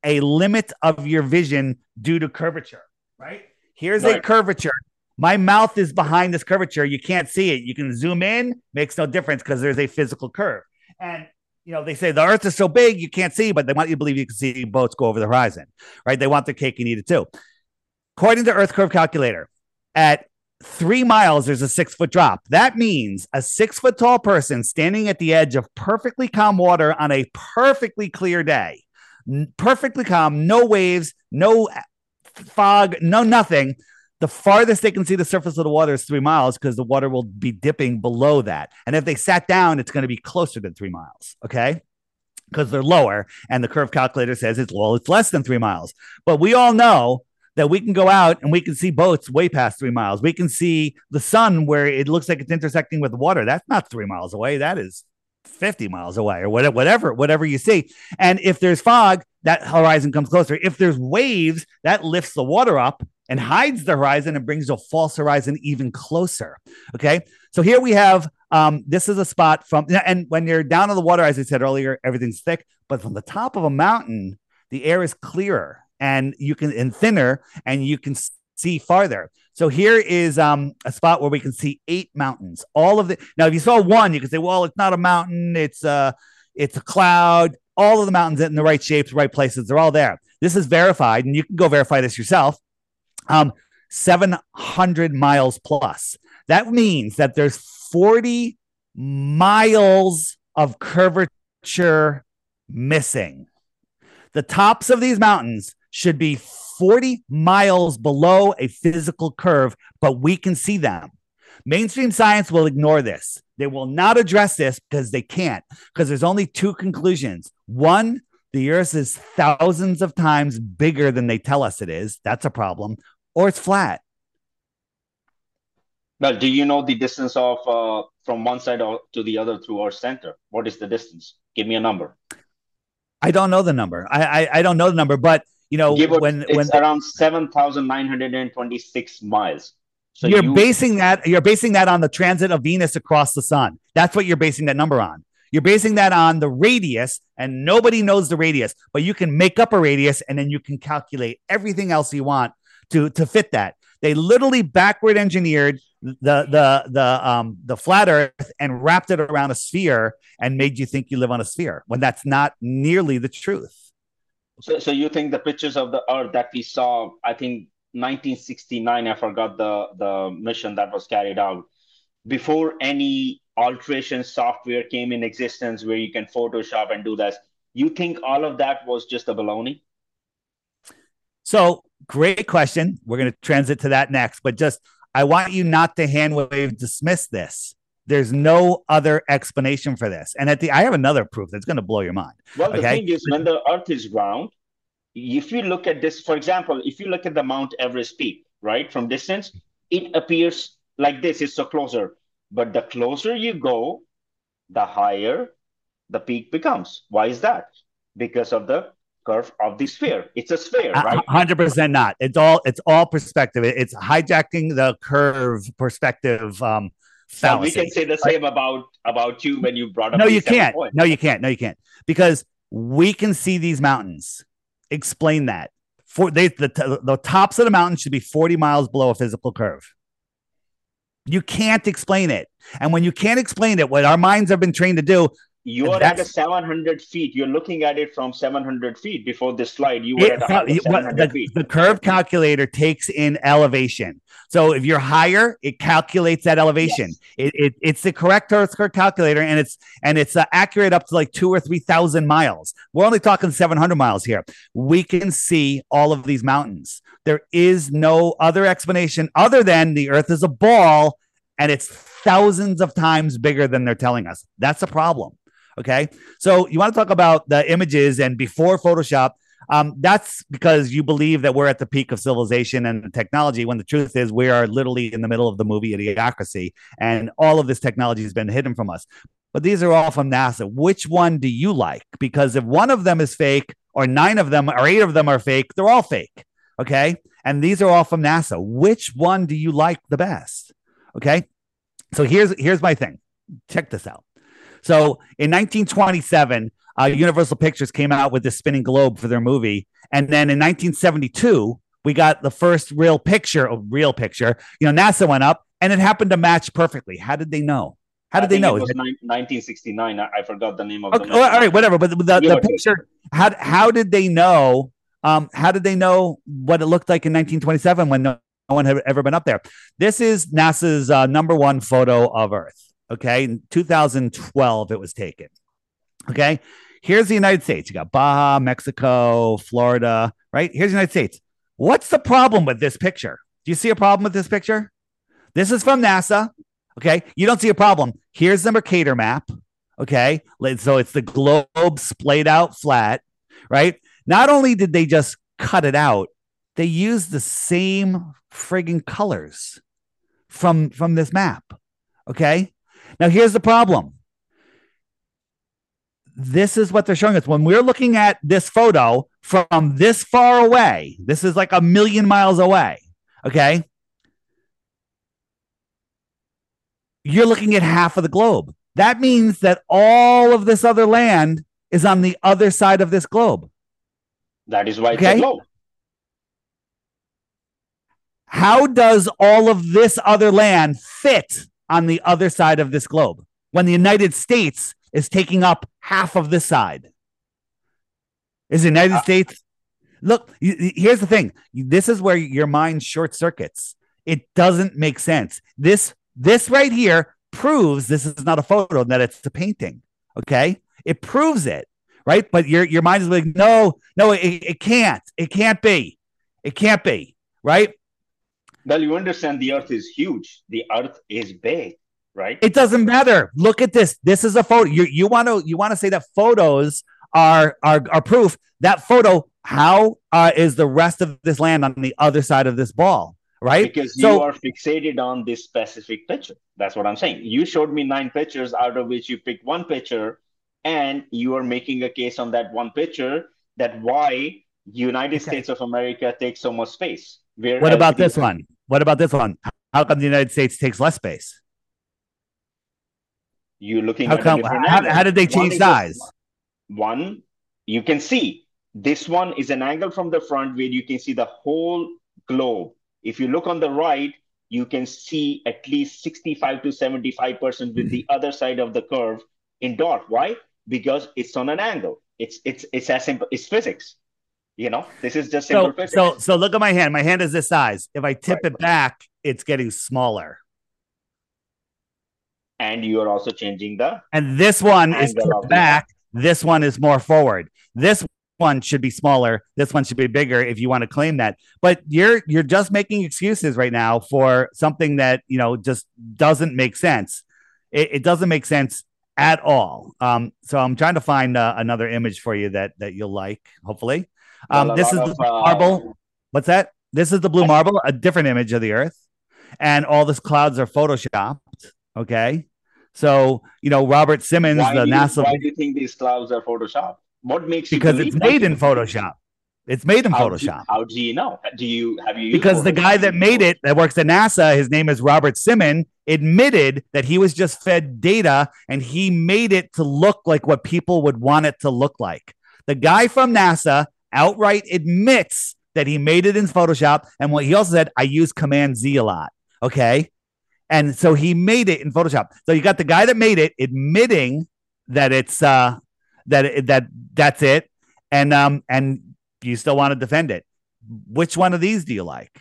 a limit of your vision due to curvature, right? Here's right. a curvature. My mouth is behind this curvature. You can't see it. You can zoom in, makes no difference because there's a physical curve. And you know, they say the earth is so big you can't see, but they want you to believe you can see boats go over the horizon, right? They want their cake and eat it too. According to Earth Curve Calculator, at three miles, there's a six foot drop. That means a six foot tall person standing at the edge of perfectly calm water on a perfectly clear day, perfectly calm, no waves, no uh, fog, no nothing. The farthest they can see the surface of the water is three miles because the water will be dipping below that. And if they sat down, it's going to be closer than three miles. Okay. Because they're lower. And the curve calculator says it's, well, it's less than three miles. But we all know that we can go out and we can see boats way past three miles. We can see the sun where it looks like it's intersecting with the water. That's not three miles away. That is 50 miles away or whatever, whatever, whatever you see. And if there's fog, that horizon comes closer. If there's waves, that lifts the water up and hides the horizon and brings a false horizon even closer. Okay. So here we have um, this is a spot from, and when you're down in the water, as I said earlier, everything's thick, but from the top of a mountain, the air is clearer and you can and thinner and you can see farther. So here is um, a spot where we can see eight mountains. All of the now, if you saw one, you could say, well, it's not a mountain, it's a it's a cloud. All of the mountains in the right shapes, right places, they're all there. This is verified, and you can go verify this yourself. Um, 700 miles plus. That means that there's 40 miles of curvature missing. The tops of these mountains should be 40 miles below a physical curve, but we can see them. Mainstream science will ignore this. They will not address this because they can't, because there's only two conclusions. One, the earth is thousands of times bigger than they tell us it is. That's a problem. Or it's flat. Well, do you know the distance of uh, from one side to the other through our center? What is the distance? Give me a number. I don't know the number. I I, I don't know the number, but you know Give when it's when around seven thousand nine hundred and twenty six miles. So you're you, basing that you're basing that on the transit of Venus across the sun. That's what you're basing that number on. You're basing that on the radius, and nobody knows the radius, but you can make up a radius and then you can calculate everything else you want to to fit that. They literally backward engineered the the the um the flat earth and wrapped it around a sphere and made you think you live on a sphere when that's not nearly the truth. So, so you think the pictures of the Earth that we saw, I think 1969, I forgot the, the mission that was carried out, before any alteration software came in existence where you can Photoshop and do that, you think all of that was just a baloney? So, great question. We're going to transit to that next, but just I want you not to hand wave dismiss this. There's no other explanation for this. And at the I have another proof that's going to blow your mind. Well, the thing is, when the Earth is round, if you look at this, for example, if you look at the Mount Everest peak, right, from distance, it appears like this. It's so closer. But the closer you go, the higher the peak becomes. Why is that? Because of the curve of the sphere. It's a sphere, right? Hundred percent not. It's all it's all perspective. It's hijacking the curve perspective um, so we can say the same about about you when you brought up. No, you can't. No, you can't. No, you can't. Because we can see these mountains. Explain that. For they the, the tops of the mountains should be 40 miles below a physical curve. You can't explain it. And when you can't explain it, what our minds have been trained to do, you're at a 700 feet. You're looking at it from 700 feet. Before this slide, you were it, at the, feet. The curve calculator takes in elevation. So if you're higher, it calculates that elevation. Yes. It, it, it's the correct Earth curve calculator, and it's and it's uh, accurate up to like two or three thousand miles. We're only talking 700 miles here. We can see all of these mountains. There is no other explanation other than the Earth is a ball, and it's thousands of times bigger than they're telling us. That's a problem. Okay. So you want to talk about the images and before Photoshop. Um, that's because you believe that we're at the peak of civilization and technology, when the truth is we are literally in the middle of the movie Idiocracy, and all of this technology has been hidden from us. But these are all from NASA. Which one do you like? Because if one of them is fake, or nine of them, or eight of them are fake, they're all fake. Okay. And these are all from NASA. Which one do you like the best? Okay. So here's here's my thing. Check this out. So in 1927, uh, Universal Pictures came out with the spinning globe for their movie, and then in 1972 we got the first real picture, a real picture. You know, NASA went up, and it happened to match perfectly. How did they know? How did they know? It was it... 1969. I, I, forgot the name of okay, the. All right, whatever. But the, the picture. How how did they know? Um, how did they know what it looked like in 1927 when no, no one had ever been up there? This is NASA's uh, number one photo of Earth. Okay, in 2012 it was taken. Okay, here's the United States. You got Baja, Mexico, Florida. Right here's the United States. What's the problem with this picture? Do you see a problem with this picture? This is from NASA. Okay. You don't see a problem. Here's the Mercator map. Okay. So it's the globe splayed out flat, right? Not only did they just cut it out, they used the same frigging colors from from this map. Okay. Now here's the problem. This is what they're showing us. When we're looking at this photo from this far away, this is like a million miles away. Okay. you're looking at half of the globe. That means that all of this other land is on the other side of this globe. That is why okay? it's a globe. How does all of this other land fit on the other side of this globe when the United States is taking up half of this side? Is the United uh, States look? Here's the thing. This is where your mind short circuits. It doesn't make sense. This this right here proves this is not a photo, and that it's a painting. Okay. It proves it, right? But your your mind is like, no, no, it, it can't. It can't be. It can't be, right? Well, you understand the earth is huge. The earth is big, right? It doesn't matter. Look at this. This is a photo. You you want to you want to say that photos are are are proof. That photo, how uh, is the rest of this land on the other side of this ball? right? Because so, you are fixated on this specific picture. That's what I'm saying. You showed me nine pictures, out of which you picked one picture, and you are making a case on that one picture that why United okay. States of America takes so much space. Where what about this one? What about this one? How come the United States takes less space? You're looking how come, how, how, did they change size? one, you can see this one is an angle from the front where you can see the whole globe if you look on the right, you can see at least 65 to 75% with the other side of the curve in dark. Why? Because it's on an angle. It's it's it's as simple. It's physics. You know, this is just simple so, physics. So so look at my hand. My hand is this size. If I tip right. it back, it's getting smaller. And you are also changing the. And this one is tipped back. This one is more forward. This one should be smaller this one should be bigger if you want to claim that but you're you're just making excuses right now for something that you know just doesn't make sense it, it doesn't make sense at all um so i'm trying to find uh, another image for you that that you'll like hopefully um well, this is the uh, marble what's that this is the blue marble a different image of the earth and all these clouds are photoshopped okay so you know robert simmons why the you, nasa why do you think these clouds are photoshopped what makes because it's made in Photoshop. It's made in how Photoshop. Do, how do you know? Do you have you? Because the guy that made it, that works at NASA, his name is Robert Simon, admitted that he was just fed data and he made it to look like what people would want it to look like. The guy from NASA outright admits that he made it in Photoshop, and what he also said, I use Command Z a lot. Okay, and so he made it in Photoshop. So you got the guy that made it admitting that it's uh that that that's it, and um and you still want to defend it. Which one of these do you like?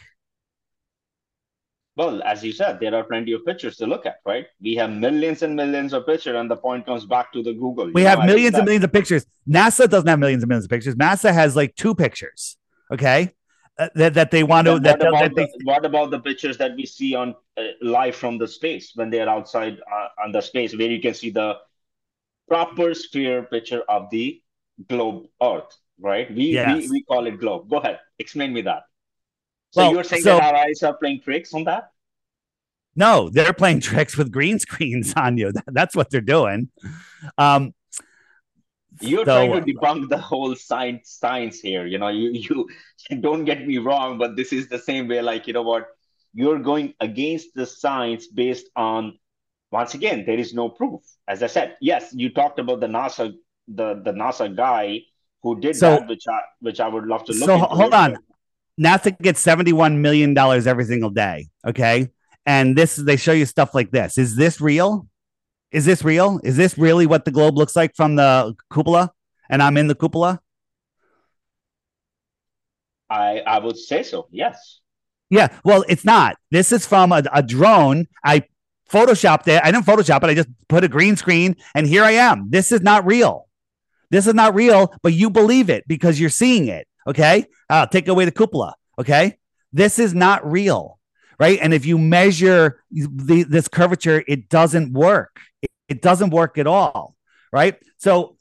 Well, as you said, there are plenty of pictures to look at, right? We have millions and millions of pictures, and the point comes back to the Google. We have millions and millions of pictures. NASA doesn't have millions and millions of pictures. NASA has like two pictures, okay, uh, that, that they want to. That, what, about the, what about the pictures that we see on uh, live from the space when they are outside uh, on the space, where you can see the proper sphere picture of the globe Earth, right? We, yes. we, we call it globe. Go ahead, explain me that. So well, you're saying so, that our eyes are playing tricks on that? No, they're playing [laughs] tricks with green screens [laughs] on you. That's what they're doing. Um, you're so, trying to debunk the whole science science here. You know, [laughs] you you don't get me wrong, but this is the same way. Like, you know what? You're going against the science based on once again, there is no proof. As I said, yes, you talked about the NASA the the NASA guy who did So- that, which I which I would love to look. So into hold on. NASA gets $71 million every single day. Okay. And this they show you stuff like this. Is this real? Is this real? Is this really what the globe looks like from the cupola? And I'm in the cupola? I I would say so. Yes. Yeah. Well, it's not. This is from a, a drone. I photoshopped it. I didn't photoshop it. I just put a green screen and here I am. This is not real. This is not real, but you believe it because you're seeing it. Okay. Uh, take away the cupola. Okay. This is not real. Right. And if you measure the, this curvature, it doesn't work. It, it doesn't work at all. Right. So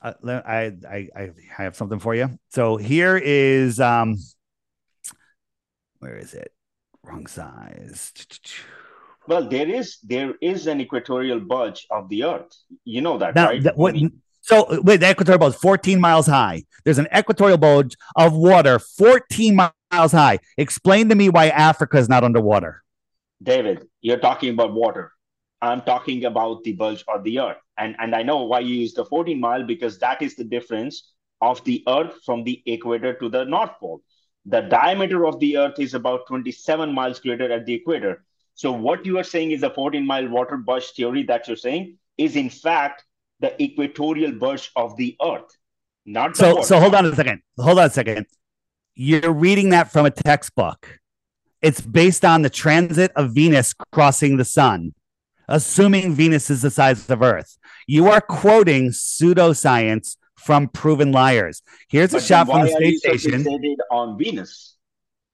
uh, I, I, I have something for you. So here is, um, where is it? Wrong size. Well, there is there is an equatorial bulge of the Earth. You know that, Now, right? that- what, so wait, the equatorial bulge, 14 miles high. There's an equatorial bulge of water 14 miles high. Explain to me why Africa is not underwater. David, you're talking about water. I'm talking about the bulge of the Earth, and and I know why you use the 14 mile because that is the difference of the Earth from the equator to the North Pole. The diameter of the Earth is about 27 miles greater at the equator. So what you are saying is the 14 mile water bulge theory that you're saying is in fact the equatorial bulge of the Earth, not So, water. so hold on a second. Hold on a second. You're reading that from a textbook. It's based on the transit of Venus crossing the sun, assuming Venus is the size of Earth. You are quoting pseudoscience from proven liars. Here's a But shot from the why are you space station. on Venus?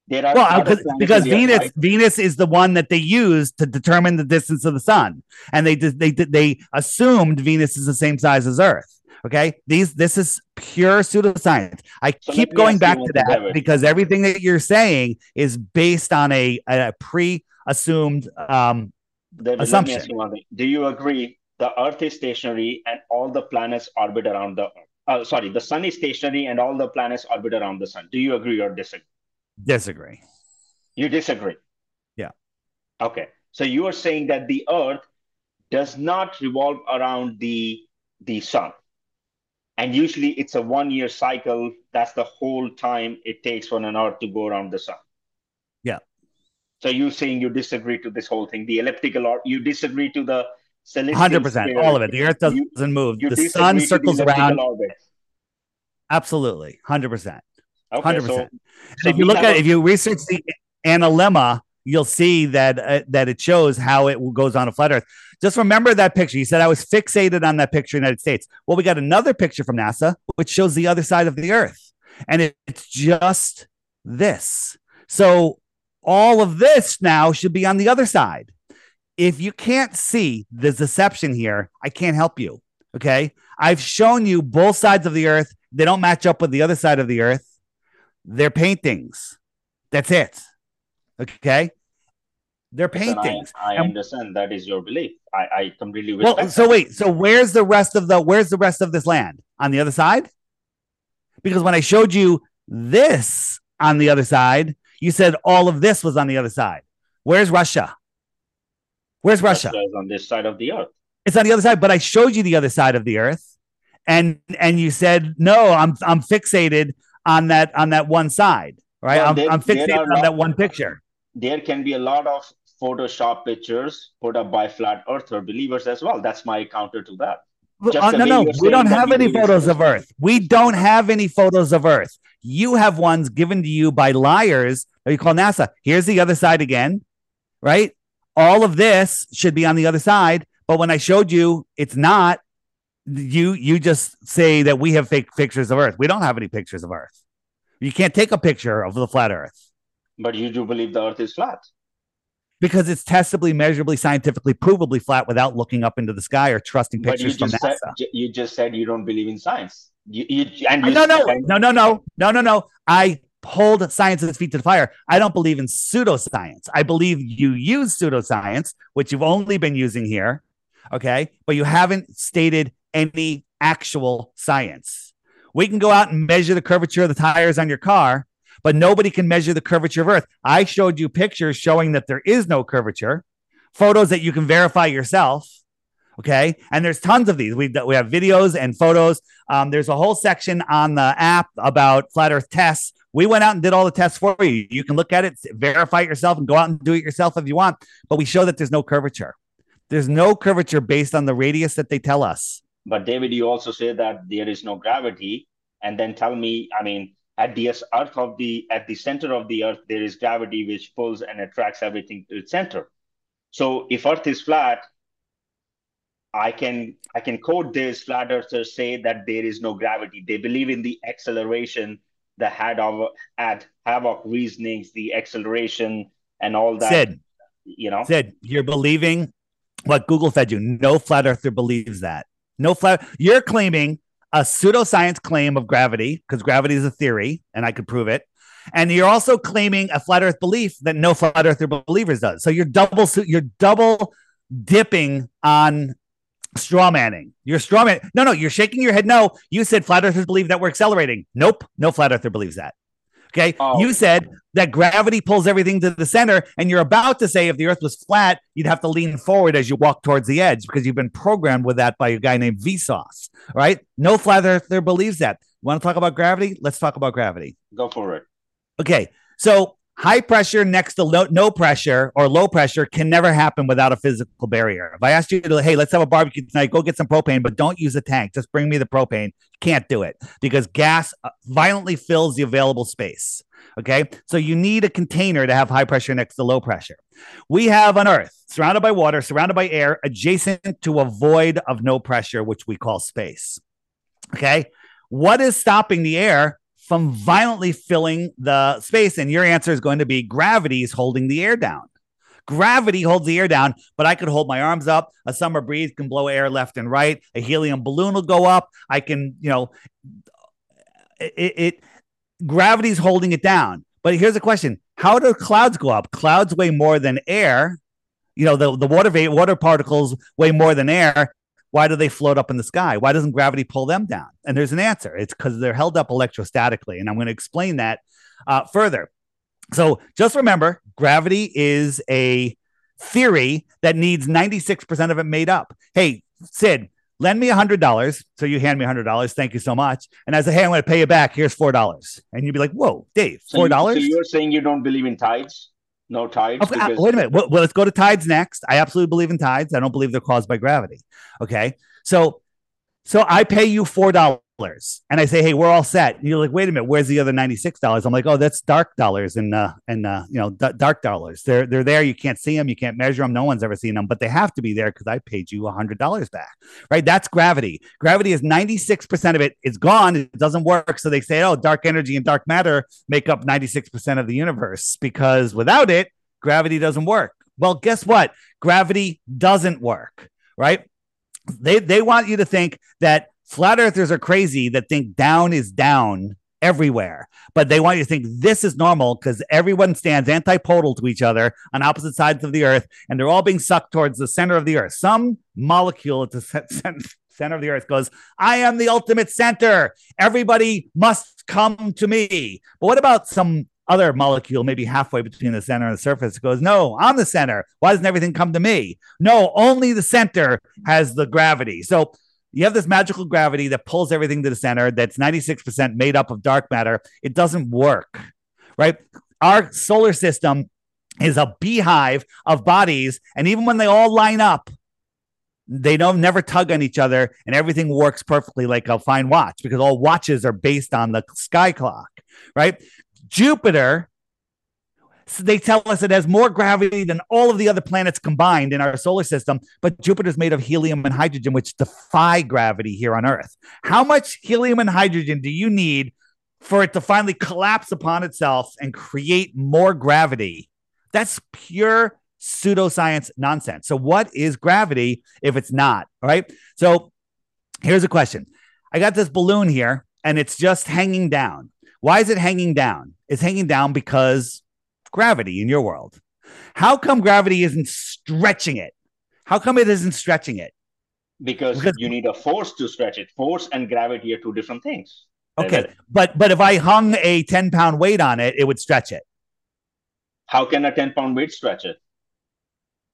There are Well, because, planets because in the Earth, Venus right? Venus is the one that they use to determine the distance of the sun, and they they they assumed Venus is the same size as Earth. Okay, these this is pure pseudoscience. I So keep going back to that because everything that you're saying is based on a, a pre-assumed um, David, assumption. you. Do you agree the Earth is stationary and all the planets orbit around the Earth? Uh, sorry, the Sun is stationary and all the planets orbit around the Sun. Do you agree or disagree? Disagree. You disagree. Yeah. Okay. So you are saying that the Earth does not revolve around the the Sun, and usually it's a one year cycle. That's the whole time it takes for an Earth to go around the Sun. Yeah. So you're saying you disagree to this whole thing, the elliptical, or you disagree to the Hundred percent, all of it. The Earth doesn't You- move. You the sun circles around. orbit. Absolutely, hundred percent. Okay, Hundred so, percent. so if you look at a- if you research the analemma, you'll see that uh, that it shows how it goes on a flat Earth. Just remember that picture. You said I was fixated on that picture in the United States. Well, we got another picture from NASA which shows the other side of the Earth, and it, it's just this. So all of this now should be on the other side. If you can't see the deception here, I can't help you. Okay, I've shown you both sides of the Earth. They don't match up with the other side of the Earth. They're paintings. That's it. Okay. They're then I, paintings. I And- understand that is your belief. I, I completely respect Well, so that. wait. So where's the rest of the where's the rest of this land? On the other side? Because when I showed you this on the other side, you said all of this was on the other side. Where's Russia? Where's Russia? Russia is on this side of the earth. It's on the other side, but I showed you the other side of the earth, and and you said no. I'm I'm fixated on that on that one side, right? Well, I'm, there- I'm fixated on lot- that one picture. There can be a lot of Photoshop pictures put up by flat earther believers as well. That's my counter to that. Uh, no, no, we don't have any photos of Earth. We don't have any photos of Earth. You have ones given to you by liars that you call NASA. Here's the other side again, right? All of this should be on the other side, but when I showed you, it's not. You you just say that we have fake pictures of Earth. We don't have any pictures of Earth. You can't take a picture of the flat Earth But you do believe the earth is flat. because it's testably, measurably, scientifically, provably flat without looking up into the sky or trusting pictures from NASA. said you just said you don't believe in science. You, you and you no, no, no, no, no, no, no, no. I hold science at its feet to the fire. I don't believe in pseudoscience. I believe you use pseudoscience, which you've only been using here. Okay. But you haven't stated any actual science. We can go out and measure the curvature of the tires on your car, but nobody can measure the curvature of Earth. I showed you pictures showing that there is no curvature, photos that you can verify yourself. Okay. And there's tons of these. We, we have videos and photos. Um, there's a whole section on the app about flat earth tests. We went out and did all the tests for you. You can look at it, verify it yourself, and go out and do it yourself if you want. But we show that there's no curvature. There's no curvature based on the radius that they tell us. But David, you also say that there is no gravity, and then tell me, I mean, at the earth of the at the center of the earth, there is gravity which pulls and attracts everything to its center. So if Earth is flat, I can I can quote this flat earthers say that there is no gravity. They believe in the acceleration, the had of at havoc reasonings, the acceleration and all that. Sid, you know, Sid, you're believing what Google fed you. No flat earther believes that. No flat. You're claiming a pseudoscience claim of gravity because gravity is a theory, and I could prove it. And you're also claiming a flat Earth belief that no flat Earther believers does. So you're double you're double dipping on straw manning. You're straw man. No, no, you're shaking your head. No, you said flat earthers believe that we're accelerating. Nope, no flat earther believes that. Okay. Oh. You said that gravity pulls everything to the center, and you're about to say if the earth was flat, you'd have to lean forward as you walk towards the edge because you've been programmed with that by a guy named Vsauce. Right? No flat earther believes that. Want to talk about gravity? Let's talk about gravity. Go for it. Okay. So high pressure next to low, no pressure or low pressure can never happen without a physical barrier. If I asked you to, hey, let's have a barbecue tonight, go get some propane, but don't use a tank. Just bring me the propane. Can't do it because gas uh, violently fills the available space. Okay. So you need a container to have high pressure next to low pressure. We have on Earth surrounded by water, surrounded by air, adjacent to a void of no pressure, which we call space. Okay. What is stopping the air from violently filling the space? And your answer is going to be gravity is holding the air down. Gravity holds the air down, but I could hold my arms up. A summer breeze can blow air left and right. A helium balloon will go up. I can, you know, it, it gravity's holding it down. But here's the question: How do clouds go up? Clouds weigh more than air. You know, the, the water water particles weigh more than air. Why do they float up in the sky? Why doesn't gravity pull them down? And there's an answer. It's because they're held up electrostatically. And I'm going to explain that uh, further. So just remember, gravity is a theory that needs 96% of it made up. Hey, Sid, lend me a hundred dollars. So you hand me a hundred dollars. Thank you so much. And I say, hey, I'm going to pay you back. Here's four dollars. And you'd be like, whoa, Dave, four dollars. So, you, are saying you don't believe in tides? No tides. Okay, uh, because- wait a minute. Well, well, let's go to tides next. I absolutely believe in tides. I don't believe they're caused by gravity. Okay, so so I pay you four dollars and I say, hey, we're all set. And you're like, wait a minute, where's the other $96? I'm like, oh, that's dark dollars and uh and uh you know d- dark dollars. They're they're there. You can't see them, you can't measure them. No one's ever seen them, but they have to be there because I paid you hundred dollars back. Right? That's gravity. Gravity is 96% of it is gone. It doesn't work. So they say, oh, dark energy and dark matter make up 96% of the universe because without it, gravity doesn't work. Well, guess what? Gravity doesn't work, right? They they want you to think that Flat earthers are crazy that think down is down everywhere, but they want you to think this is normal because everyone stands antipodal to each other on opposite sides of the earth, and they're all being sucked towards the center of the earth. Some molecule at the [laughs] center of the earth goes, I am the ultimate center. Everybody must come to me. But what about some other molecule, maybe halfway between the center and the surface, goes, No, I'm the center. Why doesn't everything come to me? No, only the center has the gravity. So you have this magical gravity that pulls everything to the center that's 96% made up of dark matter. It doesn't work, right? Our solar system is a beehive of bodies. And even when they all line up, they don't never tug on each other and everything works perfectly like a fine watch because all watches are based on the sky clock, right? Jupiter they tell us it has more gravity than all of the other planets combined in our solar system, but Jupiter's made of helium and hydrogen, which defy gravity here on Earth. How much helium and hydrogen do you need for it to finally collapse upon itself and create more gravity? That's pure pseudoscience nonsense. So, what is gravity if it's not? All right. So, here's a question I got this balloon here and it's just hanging down. Why is it hanging down? It's hanging down because gravity in your world. How come gravity isn't stretching it? How come it isn't stretching it? Because, because you need a force to stretch it. Force and gravity are two different things. Okay, but but if I hung a ten pound weight on it, it would stretch it. How can a ten pound weight stretch it?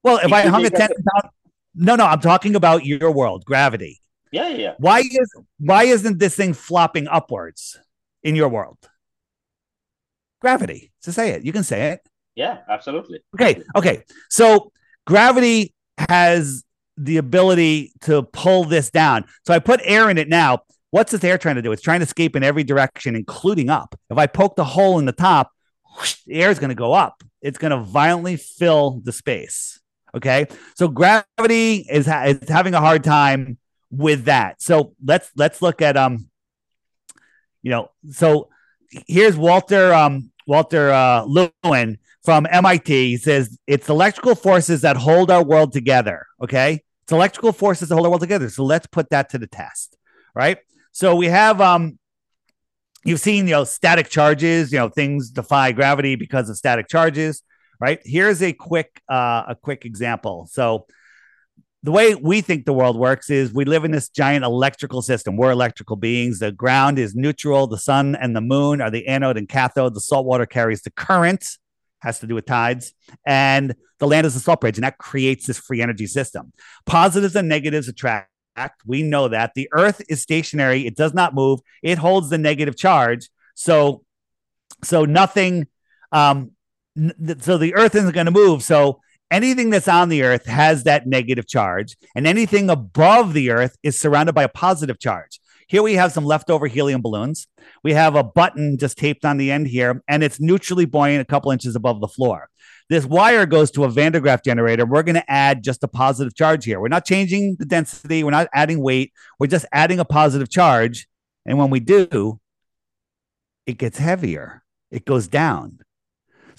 Well, if, if I hung a ten pound, No, no, I'm talking about your world, gravity. Yeah, yeah. Why is why isn't this thing flopping upwards in your world? Gravity. To say it, you can say it. Yeah, absolutely. Okay, okay. So gravity has the ability to pull this down. So I put air in it now. What's this air trying to do? It's trying to escape in every direction, including up. If I poke the hole in the top, whoosh, the air is going to go up. It's going to violently fill the space. Okay, so gravity is, ha- is having a hard time with that. So let's let's look at um, you know, so here's Walter um Walter uh, Lewin from MIT. He says it's electrical forces that hold our world together. Okay, it's electrical forces that hold our world together. So let's put that to the test, right? So we have um, you've seen you know static charges. You know things defy gravity because of static charges, right? Here's a quick uh, a quick example. So the way we think the world works is we live in this giant electrical system. We're electrical beings. The ground is neutral. The sun and the moon are the anode and cathode. The salt water carries the current, has to do with tides. And the land is the salt bridge, and that creates this free energy system. Positives and negatives attract. We know that. The earth is stationary, it does not move, it holds the negative charge. So, so nothing, um, so the earth isn't going to move. So anything that's on the earth has that negative charge, and anything above the earth is surrounded by a positive charge. Here we have some leftover helium balloons. We have a button just taped on the end here, and it's neutrally buoyant a couple inches above the floor. This wire goes to a Van de Graaff generator. We're going to add just a positive charge here. We're not changing the density, we're not adding weight, we're just adding a positive charge. And when we do, it gets heavier, it goes down.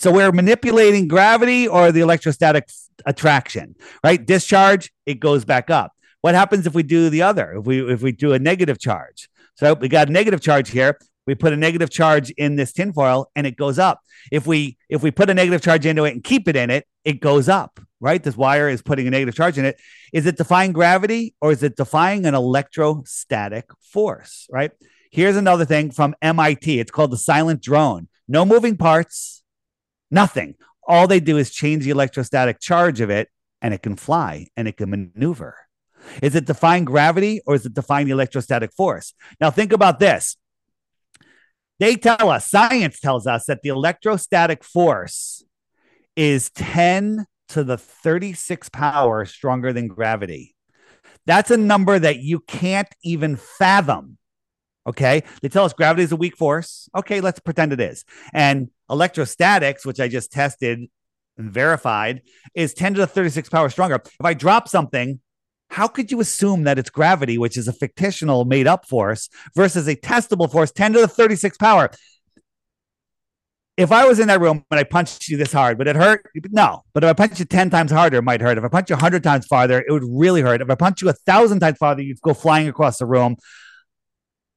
So we're manipulating gravity or the electrostatic attraction, right? Discharge, it goes back up. What happens if we do the other? If we if we do a negative charge? So we got a negative charge here. We put a negative charge in this tinfoil and it goes up. If we if we put a negative charge into it and keep it in it, it goes up, right? This wire is putting a negative charge in it. Is it defying gravity or is it defying an electrostatic force, right? Here's another thing from MIT. It's called the silent drone. No moving parts, nothing. All they do is change the electrostatic charge of it and it can fly and it can maneuver. Is it defying gravity or is it defying the electrostatic force? Now, think about this. They tell us, science tells us that the electrostatic force is 10 to the 36 power stronger than gravity. That's a number that you can't even fathom. Okay. They tell us gravity is a weak force. Okay. Let's pretend it is. And electrostatics, which I just tested and verified, is 10 to the 36 power stronger. If I drop something, how could you assume that it's gravity, which is a fictional made up force, versus a testable force, 10 to the 36 power? If I was in that room and I punched you this hard, would it hurt? No. But if I punch you 10 times harder, it might hurt. If I punch you 100 times farther, it would really hurt. If I punch you a thousand times farther, you'd go flying across the room.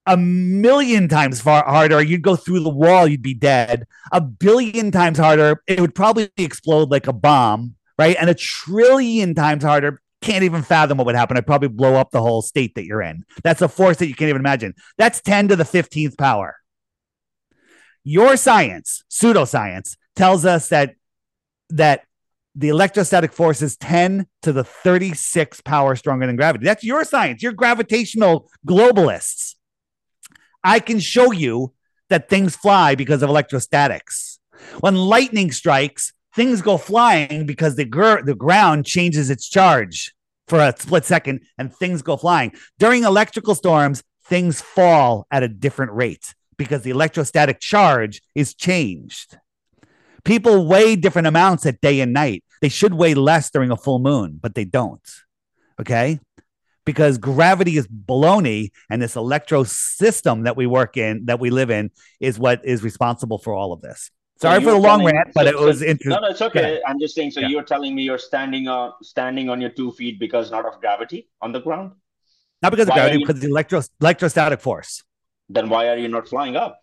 A million times far harder, you'd go through the wall, you'd be dead. A billion times harder, it would probably explode like a bomb, right? And a trillion times harder, can't even fathom what would happen. I'd probably blow up the whole state that you're in. That's a force that you can't even imagine. That's 10 to the 15th power. Your science, pseudoscience, tells us that that the electrostatic force is 10 to the 36 power stronger than gravity. That's your science. You're gravitational globalists. I can show you that things fly because of electrostatics. When lightning strikes, things go flying because the, gr- the ground changes its charge for a split second and things go flying. During electrical storms, things fall at a different rate because the electrostatic charge is changed. People weigh different amounts at day and night. They should weigh less during a full moon, but they don't. Okay. Because gravity is baloney, and this electro system that we work in, that we live in, is what is responsible for all of this. Sorry for the long telling- rant, but so- it was so- interesting. No, no, it's okay. Yeah. I'm just saying. So Yeah. you're telling me you're standing on standing on your two feet because not of gravity on the ground. Not because of Why are gravity, you- because of the electro electrostatic force. Then why are you not flying up?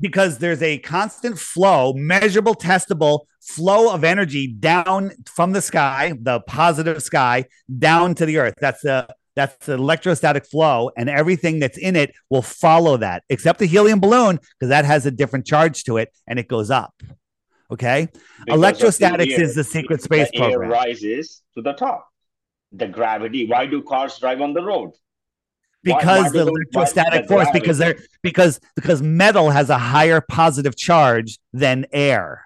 because there's a constant flow, measurable, testable flow of energy down from the sky, the positive sky, down to the earth. That's the that's the electrostatic flow, and everything that's in it will follow that, except the helium balloon, because that has a different charge to it and it goes up. Okay. Because of the Electrostatics air. is the secret space the air program. rises to the top. the gravity. Why do cars drive on the road? Because why, why the electrostatic force, because they're because because metal has a higher positive charge than air.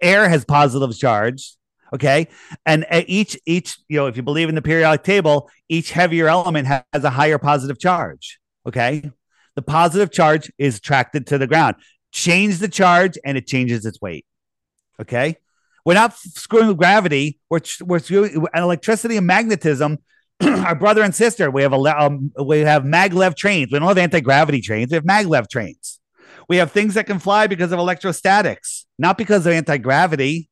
Air has positive charge. Okay. And each, each, you know, if you believe in the periodic table, each heavier element has a higher positive charge. Okay. The positive charge is attracted to the ground. Change the charge and it changes its weight. Okay. We're not screwing with gravity. We're, we're screwing electricity and magnetism. [clears throat] our brother and sister. We have a um, we have maglev trains. We don't have anti gravity trains. We have maglev trains. We have things that can fly because of electrostatics, not because of anti gravity.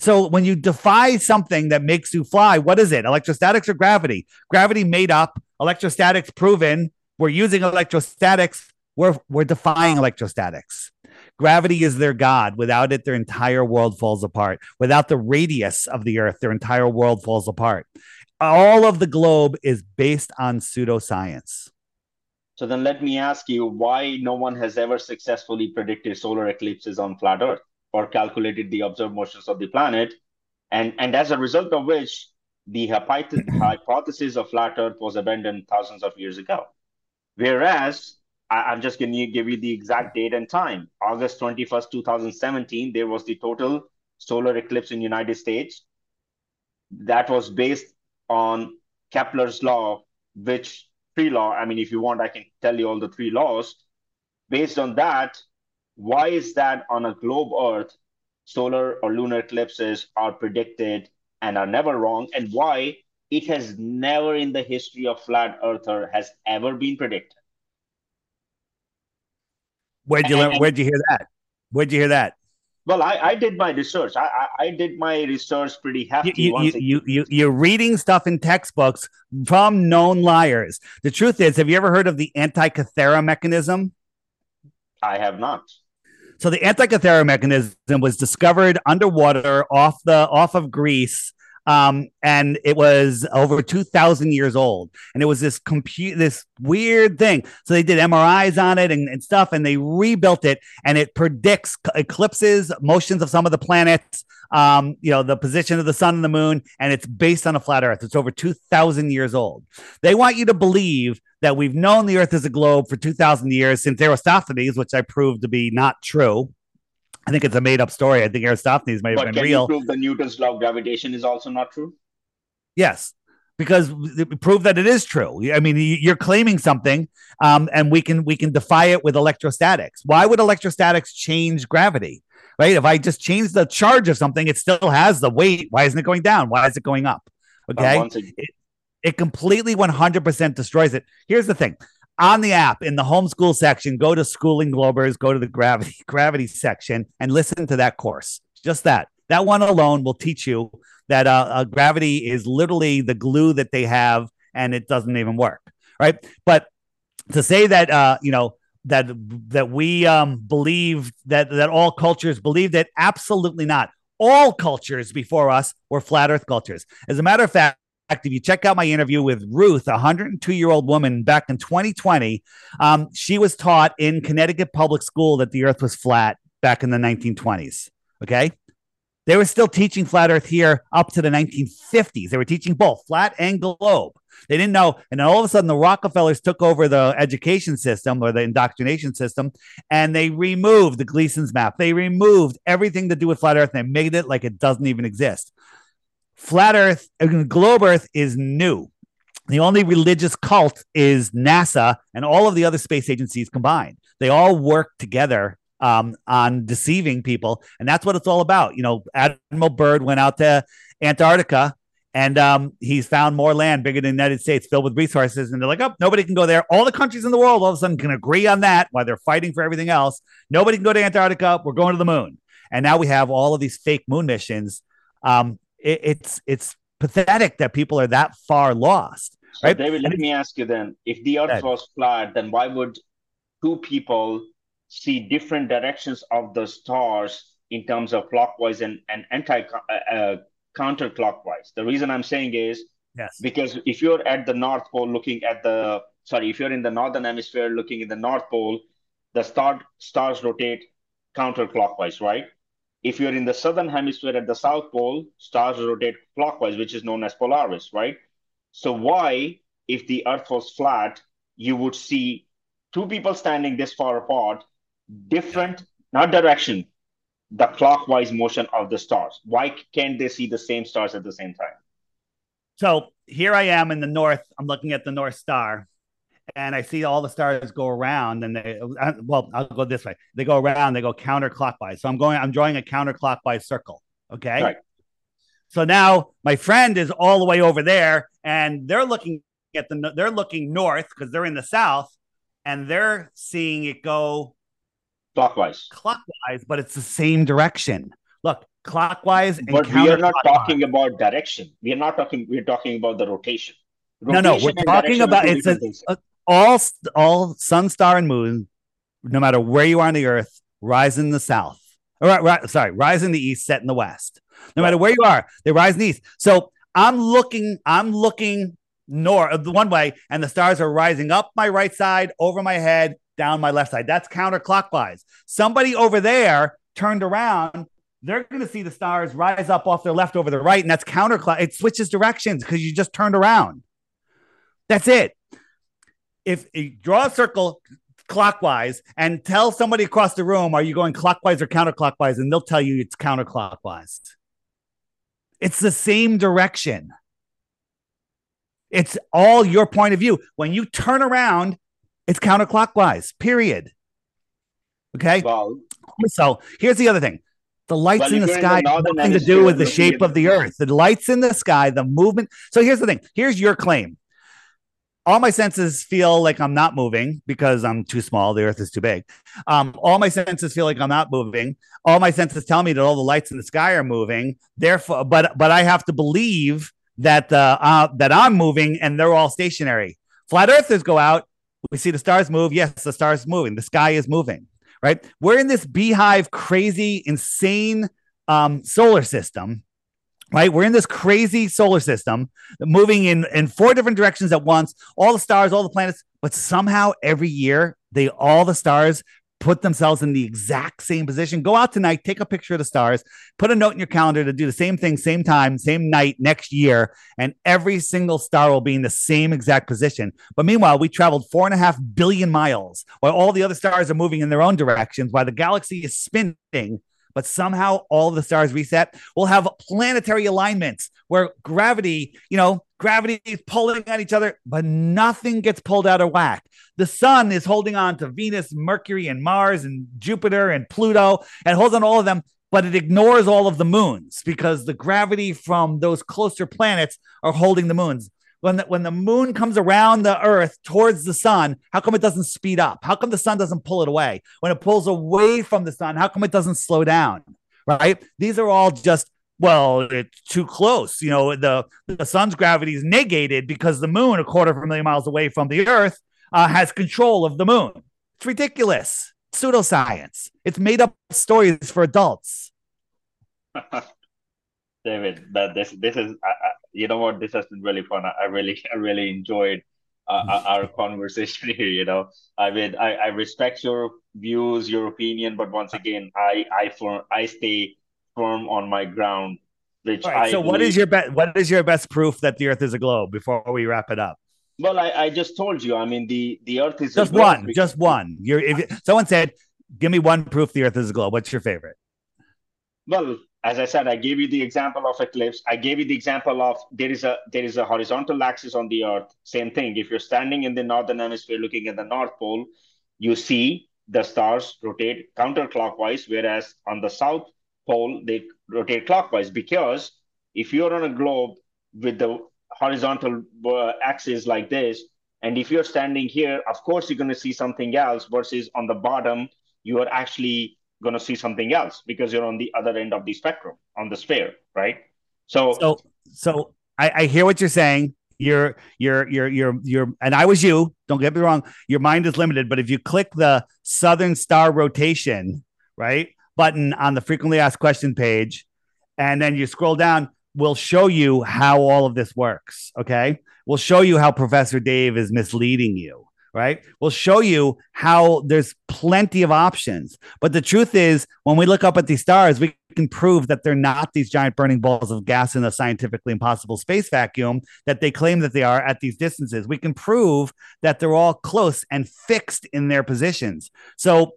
So when you defy something that makes you fly, what is it? Electrostatics or gravity? Gravity made up, electrostatics proven. We're using electrostatics. We're, we're defying electrostatics. Gravity is their God. Without it, their entire world falls apart. Without the radius of the earth, their entire world falls apart. All of the globe is based on pseudoscience. So then let me ask you why no one has ever successfully predicted solar eclipses on flat earth? Or calculated the observed motions of the planet. And, and as a result of which, the [laughs] hypothesis of flat Earth was abandoned thousands of years ago. Whereas, I, am just going to give you the exact date and time. August 21st, 2017, there was the total solar eclipse in United States. That was based on Kepler's law, which three law, I mean, if you want, I can tell you all the three laws. Based on that, why is that on a globe Earth, solar or lunar eclipses are predicted and are never wrong, and why it has never in the history of flat earther has ever been predicted? Where'd you learn? Where'd you hear that? Where'd you hear that? Well, I, I did my research. I, I, I did my research pretty hefty. You, you, you, you, you're reading stuff in textbooks from known liars. The truth is, have you ever heard of the Antikythera mechanism? I have not. So the Antikythera mechanism was discovered underwater off the off of Greece. Um, and it was over 2000 years old and it was this compute this weird thing so they did mris on it and, and stuff and they rebuilt it and it predicts eclipses motions of some of the planets um, you know, the position of the sun and the moon, and it's based on a flat earth. It's over 2,000 years old. They want you to believe that we've known the earth is a globe for 2,000 years since Eratosthenes, which I proved to be not true. I think it's a made up story. I think Eratosthenes might have but been real. prove the Newton's law of gravitation is also not true? Yes, because we prove that it is true. I mean, you're claiming something, um, and we can we can defy it with electrostatics. Why would electrostatics change gravity? right? If I just change the charge of something, it still has the weight. Why isn't it going down? Why is it going up? Okay. It, it completely 100% destroys it. Here's the thing on the app in the homeschool section, go to Schooling Globers, go to the gravity [laughs] gravity section, and listen to that course. Just that. That one alone will teach you that uh, uh, gravity is literally the glue that they have, and it doesn't even work. Right. But to say that, uh, you know, that that we um, believe that that all cultures believe that absolutely not. All cultures before us were flat Earth cultures. As a matter of fact, if you check out my interview with Ruth, a 102 year old woman back in 2020, um, she was taught in Connecticut public school that the Earth was flat back in the 1920s. Okay. They were still teaching flat Earth here up to the 1950s. They were teaching both flat and globe. They didn't know. And then all of a sudden, the Rockefellers took over the education system or the indoctrination system and they removed the Gleason's map. They removed everything to do with flat Earth and they made it like it doesn't even exist. Flat Earth, uh, globe Earth is new. The only religious cult is NASA and all of the other space agencies combined. They all work together um, on deceiving people. And that's what it's all about. You know, Admiral Byrd went out to Antarctica and um, he's found more land bigger than the United States filled with resources. And they're like, oh, nobody can go there. All the countries in the world all of a sudden can agree on that while they're fighting for everything else. Nobody can go to Antarctica. We're going to the moon. And now we have all of these fake moon missions. Um, it, it's it's pathetic that people are that far lost. So right? David, let me ask you then: if the Earth was flat, then why would two people see different directions of the stars in terms of clockwise and, and anti uh, uh counterclockwise. The reason I'm saying is yes, because if you're at the North Pole looking at the sorry, if you're in the northern hemisphere looking in the North Pole, the star stars rotate counterclockwise, right? If you're in the southern hemisphere at the south pole, stars rotate clockwise, which is known as Polaris, right? So why, if the Earth was flat, you would see two people standing this far apart, different, not direction, the clockwise motion of the stars? Why can't they see the same stars at the same time? So here I am in the north. I'm looking at the North Star, and I see all the stars go around. And they, well, I'll go this way. They go around. They go counterclockwise. So I'm going. I'm drawing a counterclockwise circle. Okay. Right. So now my friend is all the way over there, and they're looking at the. They're looking north because they're in the south, and they're seeing it go clockwise. Clockwise, but it's the same direction. Look, clockwise and but we are not talking about direction we are not talking we're talking about the rotation, rotation no no we're talking about it's a, a, all all sun star and moon no matter where you are on the earth rise in the south or right, sorry rise in the east set in the west no matter where you are they rise in the east so i'm looking i'm looking north uh, the one way and the stars are rising up my right side over my head down my left side that's counterclockwise somebody over there turned around they're going to see the stars rise up off their left over the right, and that's counterclockwise. It switches directions because you just turned around. That's it. If you draw a circle clockwise and tell somebody across the room, are you going clockwise or counterclockwise? And they'll tell you it's counterclockwise. It's the same direction. It's all your point of view. When you turn around, it's counterclockwise, period. Okay. So here's the other thing the lights well, in the sky have nothing to do with the shape of the earth. The lights in the sky, the movement. So here's the thing. Here's your claim. All my senses feel like I'm not moving because I'm too small. The earth is too big. Um, all my senses feel like I'm not moving. All my senses tell me that all the lights in the sky are moving. Therefore, but but I have to believe that uh, uh, that I'm moving and they're all stationary. Flat earthers go out. We see the stars move. Yes, the stars moving. The sky is moving right? We're in this beehive, crazy, insane um, solar system, right? We're in this crazy solar system moving in, in four different directions at once, all the stars, all the planets, but somehow every year, they all the stars put themselves in the exact same position. Go out tonight, take a picture of the stars, put a note in your calendar to do the same thing, same time, same night next year, and every single star will be in the same exact position. But meanwhile, we traveled four and a half billion miles while all the other stars are moving in their own directions, while the galaxy is spinning but somehow all the stars reset. We'll have planetary alignments where gravity, you know, gravity is pulling on each other, but nothing gets pulled out of whack. The sun is holding on to Venus, Mercury, and Mars, and Jupiter, and Pluto, and holds on all of them, but it ignores all of the moons because the gravity from those closer planets are holding the moons when the, when the moon comes around the earth towards the sun how come it doesn't speed up? How come the sun doesn't pull it away? When it pulls away from the sun how come it doesn't slow down? Right? These are all just well it's too close. You know the the sun's gravity is negated because the moon a quarter of a million miles away from the earth uh, has control of the moon. It's ridiculous. Pseudoscience. It's made up stories for adults. [laughs] David that this this is you know what? This has been really fun. I, really, [laughs] I really enjoyed uh, [laughs] our conversation [laughs] here. You know, I mean, I, I respect your views, your opinion, but once again, I, I, firm, I stay firm on my ground. Which right, I so, believe... what is your best? What is your best proof that the Earth is a globe? Before we wrap it up. Well, I, I just told you. I mean, the the Earth is just one, because... just one. You're if someone said, "Give me one proof the Earth is a globe." What's your favorite? Well, as I said, I gave you the example of eclipse. I gave you the example of there is a there is a horizontal axis on the Earth. Same thing. If you're standing in the northern hemisphere looking at the North Pole, you see the stars rotate counterclockwise, whereas on the South Pole they rotate clockwise. Because if you're on a globe with the horizontal uh, axis like this, and if you're standing here, of course you're going to see something else. Versus on the bottom, you are actually going to see something else because you're on the other end of the spectrum on the sphere, right? So, so, so I, I hear what you're saying. You're, you're, you're, you're, you're, and I was you. Don't get me wrong. Your mind is limited, but if you click the Southern Star rotation, right, button on the frequently asked question page, and then you scroll down, we'll show you how all of this works. Okay, we'll show you how Professor Dave is misleading you right? We'll show you how there's plenty of options. But the truth is, when we look up at these stars, we can prove that they're not these giant burning balls of gas in a scientifically impossible space vacuum that they claim that they are at these distances. We can prove that they're all close and fixed in their positions. So,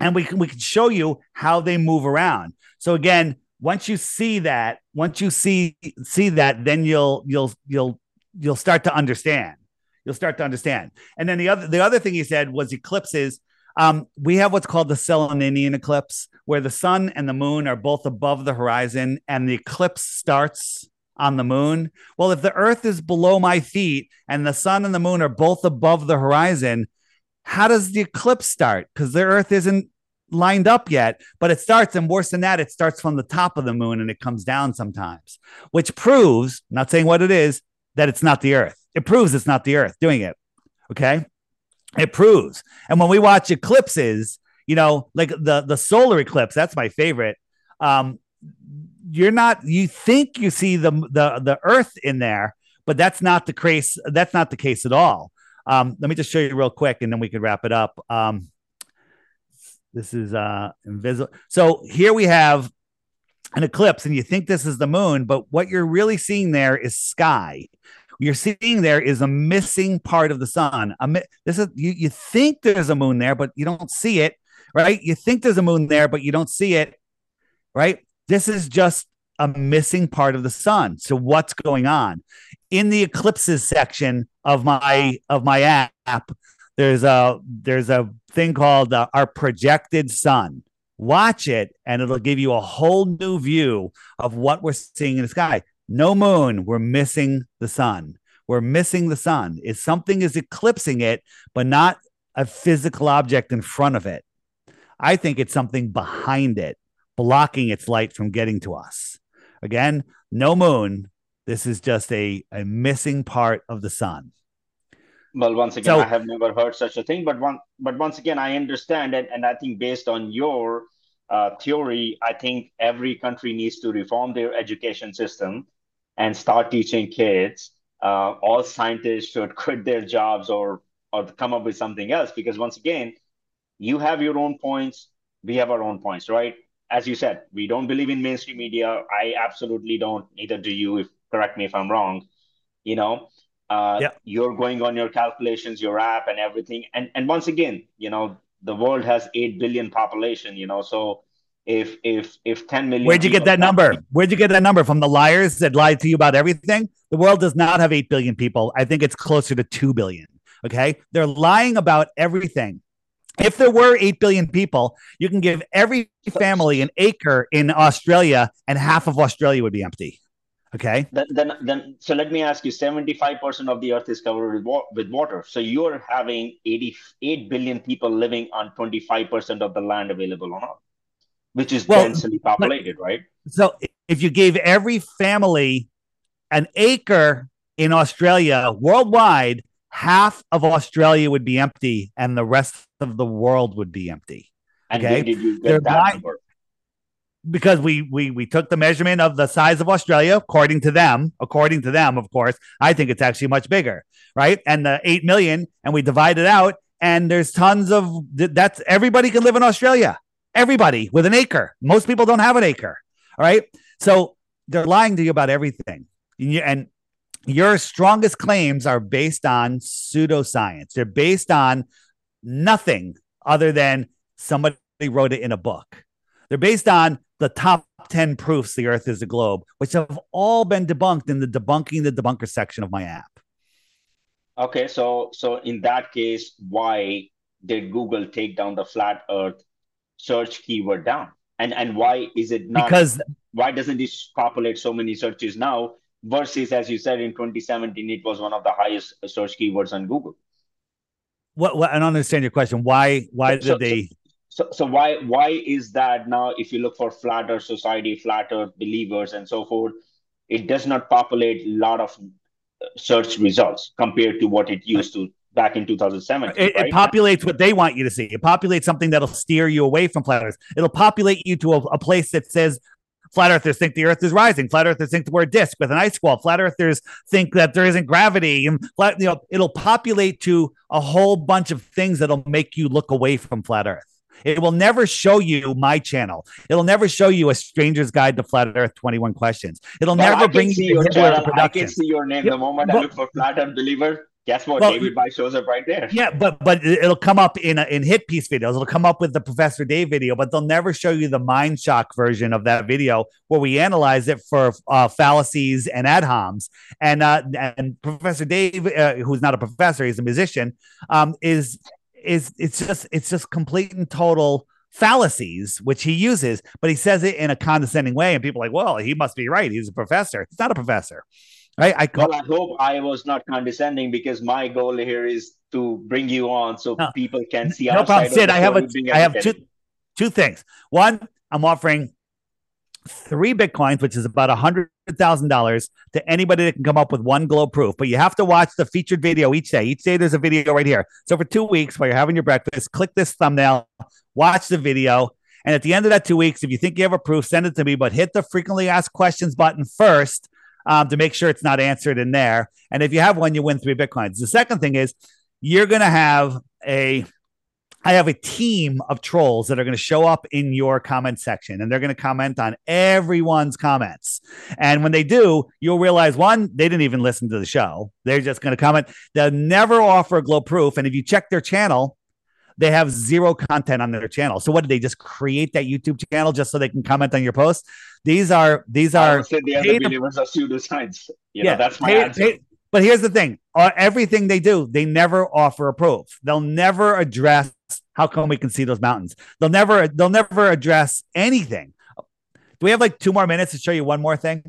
and we can we can show you how they move around. So again, once you see that, once you see see that, then you'll you'll you'll you'll start to understand. You'll start to understand. And then the other the other thing he said was eclipses. Um, we have what's called the Saturnian eclipse, where the sun and the moon are both above the horizon, and the eclipse starts on the moon. Well, if the Earth is below my feet and the sun and the moon are both above the horizon, how does the eclipse start? Because the Earth isn't lined up yet, but it starts, and worse than that, it starts from the top of the moon and it comes down sometimes, which proves, not saying what it is, that it's not the Earth. It proves it's not the Earth doing it. Okay. It proves. And when we watch eclipses, you know, like the the solar eclipse, that's my favorite. Um, you're not you think you see the the the earth in there, but that's not the case. That's not the case at all. Um, let me just show you real quick and then we can wrap it up. Um, this is uh invisible. So here we have an eclipse, and you think this is the moon, but what you're really seeing there is sky. You're seeing there is a missing part of the sun. Mi- this is you, you think there's a moon there, but you don't see it, right? You think there's a moon there, but you don't see it, right? This is just a missing part of the sun. So what's going on? In the eclipses section of my of my app, there's a there's a thing called uh, our projected sun. Watch it, and it'll give you a whole new view of what we're seeing in the sky. No moon, we're missing the sun. We're missing the sun. Is something is eclipsing it, but not a physical object in front of it. I think it's something behind it, blocking its light from getting to us. Again, no moon. This is just a, a missing part of the sun. Well, once again, so, I have never heard such a thing, but one, but once again, I understand it, and I think based on your uh, theory, I think every country needs to reform their education system and start teaching kids. Uh, all scientists should quit their jobs or or come up with something else because once again, you have your own points, we have our own points, right? As you said, we don't believe in mainstream media. I absolutely don't. Neither do you. If correct me if I'm wrong. You know, uh, yeah. you're going on your calculations, your app, and everything. And and once again, you know, the world has eight billion population. You know, so if if if 10 million where'd you get that number? Where'd you get that number? From the liars that lied to you about everything? The world does not have 8 billion people. I think it's closer to 2 billion okay? They're lying about everything. If there were 8 billion people you can give every family an acre in australia and half of australia would be empty Okay. Then, then, then, so let me ask you: seventy-five percent of the Earth is covered with, wa- with water. So you're having eighty-eight billion people living on twenty-five percent of the land available on Earth, which is well, densely populated, right? So if you gave every family an acre in Australia worldwide, half of Australia would be empty, and the rest of the world would be empty. And okay? did you get that number? because we we we took the measurement of the size of Australia according to them, according to them, of course. I think it's actually much bigger, right? And the 8 million and we divide it out and there's tons of that's everybody can live in Australia. Everybody with an acre. Most people don't have an acre. All right? So they're lying to you about everything. And your strongest claims are based on pseudoscience. They're based on nothing other than somebody wrote it in a book. They're based on the top 10 proofs the earth is a globe, which have all been debunked in the debunking the debunker section of my app. Okay, so so in that case, why did Google take down the flat earth search keyword down? And and why is it not because why doesn't this populate so many searches now versus as you said in 2017 it was one of the highest search keywords on Google? What, what I don't understand your question. Why why so, did they so, so why why is that now? If you look for flat earth society, flatter believers, and so forth, it does not populate a lot of search results compared to what it used to back in 2007. It, right? it, populates what they want you to see. It populates something that'll steer you away from flat Earth. It'll populate you to a, a place that says flat earthers think the earth is rising. Flat earthers think we're a disk with an ice wall. Flat earthers think that there isn't gravity. And flat, you know, it'll populate to a whole bunch of things that'll make you look away from flat earth. It will never show you my channel. It'll never show you a stranger's guide to flat earth 21 questions. It'll well, never bring you your channel. I can see your name. The moment I look for flat earth believer, Guess what? Well, David Weiss shows up right there. Yeah, but but it'll come up in a, in hit piece videos. It'll come up with the Professor Dave video, but they'll never show you the mind shock version of that video where we analyze it for uh, fallacies and ad homs. And uh, and Professor Dave, uh, who's not a professor, he's a musician, um, is is it's just it's just complete and total fallacies which he uses, but he says it in a condescending way, and people are like, well, he must be right. He's a professor. He's not a professor. I, I well, I hope I was not condescending because my goal here is to bring you on so no, people can see. No problem, Sid. I have a, I have two, two things. One, I'm offering three bitcoins, which is about a hundred thousand dollars, to anybody that can come up with one globe proof. But you have to watch the featured video each day. Each day there's a video right here. So for two weeks, while you're having your breakfast, click this thumbnail, watch the video. And at the end of that two weeks, if you think you have a proof, send it to me. But hit the frequently asked questions button first um, to make sure it's not answered in there. And if you have one, you win three bitcoins. The second thing is you're going to have a I have a team of trolls that are going to show up in your comment section and they're going to comment on everyone's comments. And when they do, you'll realize one, they didn't even listen to the show. They're just going to comment. They'll never offer a glow proof. And if you check their channel, they have zero content on their channel. So what did they just create that YouTube channel just so they can comment on your posts? These are these are the other believers are pseudoscience. You yeah, know, that's my answer. Paid, but here's the thing: uh, everything they do, they never offer a proof. They'll never address how come we can see those mountains. They'll never they'll never address anything. Do we have like two more minutes to show you one more thing?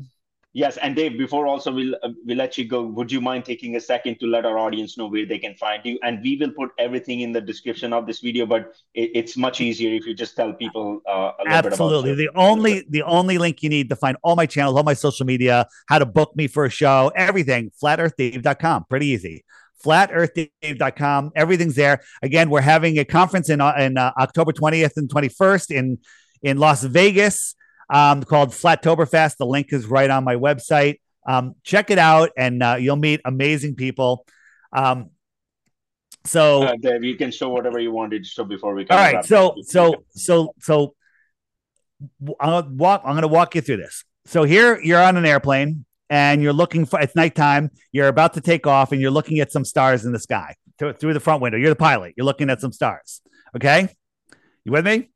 Yes, and Dave, before also we'll uh, we'll let you go. Would you mind taking a second to let our audience know where they can find you? And we will put everything in the description of this video, but it, it's much easier if you just tell people uh, Absolutely, the only the only link you need to find all my channels, all my social media, how to book me for a show, everything. FlatEarthDave.com, pretty easy flatearthdave.com. Everything's there. Again, we're having a conference in, uh, in uh, October 20th and 21st in, in Las Vegas um, called Flattoberfest. The link is right on my website. Um, check it out, and uh, you'll meet amazing people. Um, so, uh, Dave, you can show whatever you wanted to show before we. Come all right, so so so so I'll walk. I'm going to walk you through this. So here you're on an airplane and you're looking for. It's nighttime. You're about to take off, and you're looking at some stars in the sky through the front window. You're the pilot. You're looking at some stars. Okay, you with me?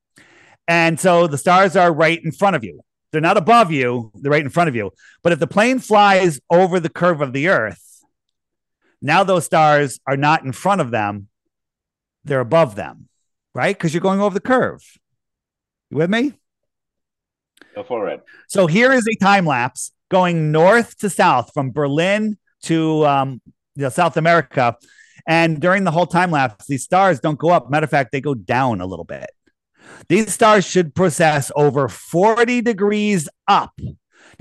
And so the stars are right in front of you. They're not above you, they're right in front of you. But if the plane flies over the curve of the earth, now those stars are not in front of them, they're above them, right? Because you're going over the curve. You with me? Go for it. So here is a time lapse going north to south from Berlin to um, you know, South America. And during the whole time lapse, these stars don't go up. Matter of fact, they go down a little bit. These stars should process over 40 degrees up.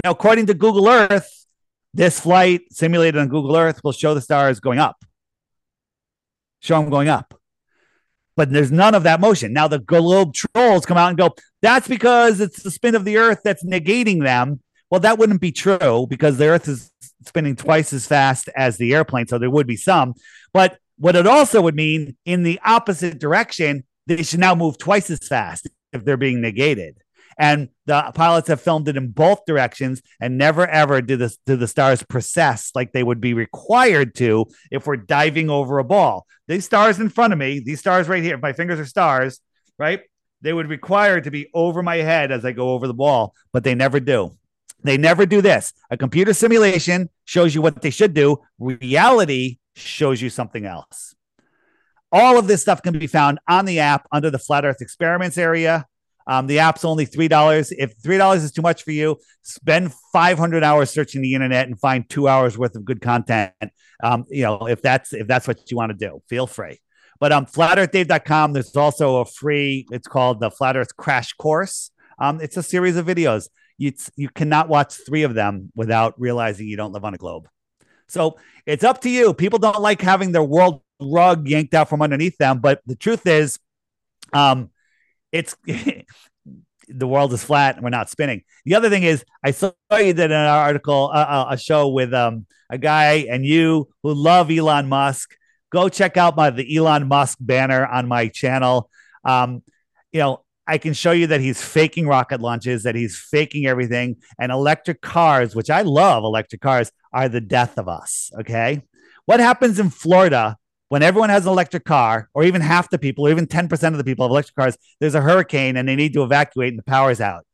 Now, according to Google Earth, this flight simulated on Google Earth will show the stars going up. Show them going up. But there's none of that motion. Now, the globe trolls come out and go, that's because it's the spin of the Earth that's negating them. Well, that wouldn't be true because the Earth is spinning twice as fast as the airplane. So there would be some. But what it also would mean in the opposite direction they should now move twice as fast if they're being negated. And the pilots have filmed it in both directions, and never ever do the do the stars process like they would be required to if we're diving over a ball. These stars in front of me, these stars right here, my fingers are stars, right? They would require to be over my head as I go over the ball, but they never do. They never do this. A computer simulation shows you what they should do. Reality shows you something else. All of this stuff can be found on the app under the Flat Earth Experiments area. Um, the app's only three dollars. If three dollars is too much for you, spend five hundred hours searching the internet and find two hours worth of good content. Um, you know, if that's if that's what you want to do, feel free. But um, flatearthdave.com, there's also a free. It's called the Flat Earth Crash Course. Um, it's a series of videos. You you cannot watch three of them without realizing you don't live on a globe. So it's up to you. People don't like having their world rug yanked out from underneath them. But the truth is, um, it's [laughs] the world is flat and we're not spinning. The other thing is, I saw you did an article, uh, uh, a show with um, a guy and you who love Elon Musk. Go check out my the Elon Musk banner on my channel. Um, you know, I can show you that he's faking rocket launches, that he's faking everything. And electric cars, which I love electric cars, are the death of us. Okay. What happens in Florida when everyone has an electric car, or even half the people, or even 10% of the people have electric cars? There's a hurricane and they need to evacuate and the power's out.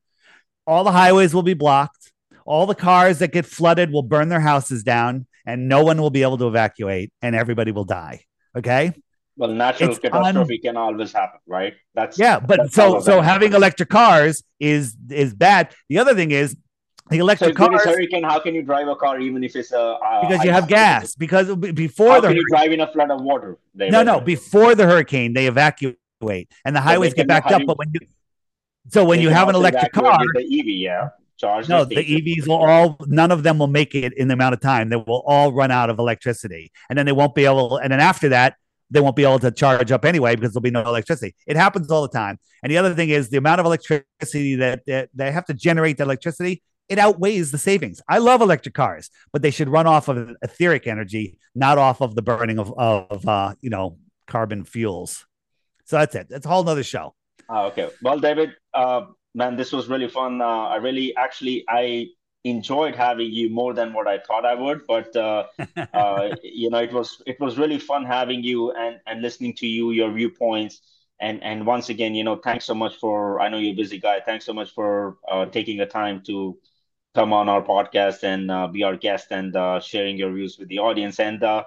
All the highways will be blocked. All the cars that get flooded will burn their houses down and no one will be able to evacuate and everybody will die. Okay. Well, natural it's catastrophe un- can always happen, right? That's yeah, but that's so so having electric cars is is bad. The other thing is the electric so cars. hurricane, how can you drive a car even if it's a uh, because you have gas? Because before how the can you drive in a flood of water? no, no. Before the hurricane, they evacuate and the highways get backed up. But when you so when you have an electric car, the EV, yeah. Charge no, the EVs will all none of them will make it in the amount of time. They will all run out of electricity, and then they won't be able. And then after that, they won't be able to charge up anyway because there'll be no electricity. It happens all the time. And the other thing is the amount of electricity that, that they have to generate the electricity, it outweighs the savings. I love electric cars, but they should run off of etheric energy, not off of the burning of, of uh, you know, carbon fuels. So that's it. That's a whole nother show. Oh, okay. Well, David, uh, man, this was really fun. Uh, I really, actually, I enjoyed having you more than what I thought I would. But uh, [laughs] uh, you know, it was it was really fun having you and and listening to you, your viewpoints, and and once again, you know, thanks so much for. I know you're a busy guy. Thanks so much for uh, taking the time to come on our podcast and uh, be our guest and uh, sharing your views with the audience. And uh,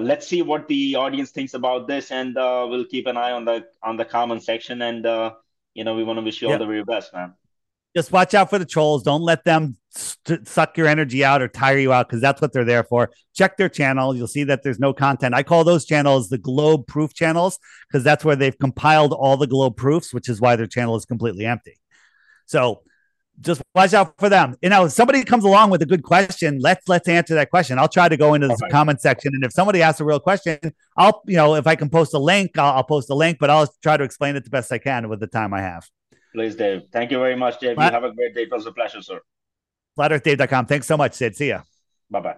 let's see what the audience thinks about this, and we'll keep an eye on the on the comment section. And you know, we want to wish you all the very best, man just watch out for the trolls. Don't let them st- suck your energy out or tire you out because that's what they're there for. Check their channel. You'll see that there's no content. I call those channels the globe proof channels because that's where they've compiled all the globe proofs, which is why their channel is completely empty. So just watch out for them. You know, if somebody comes along with a good question, let's let's answer that question. I'll try to go into the okay. comment section, and if somebody asks a real question, I'll you know if I can post a link, I'll, I'll post a link, but I'll try to explain it the best I can with the time I have. Please, Dave. Thank you very much, Dave. Flat- you have a great day. It was a pleasure, sir. FlatEarthDave.com. Thanks so much, Sid. See ya. Bye bye.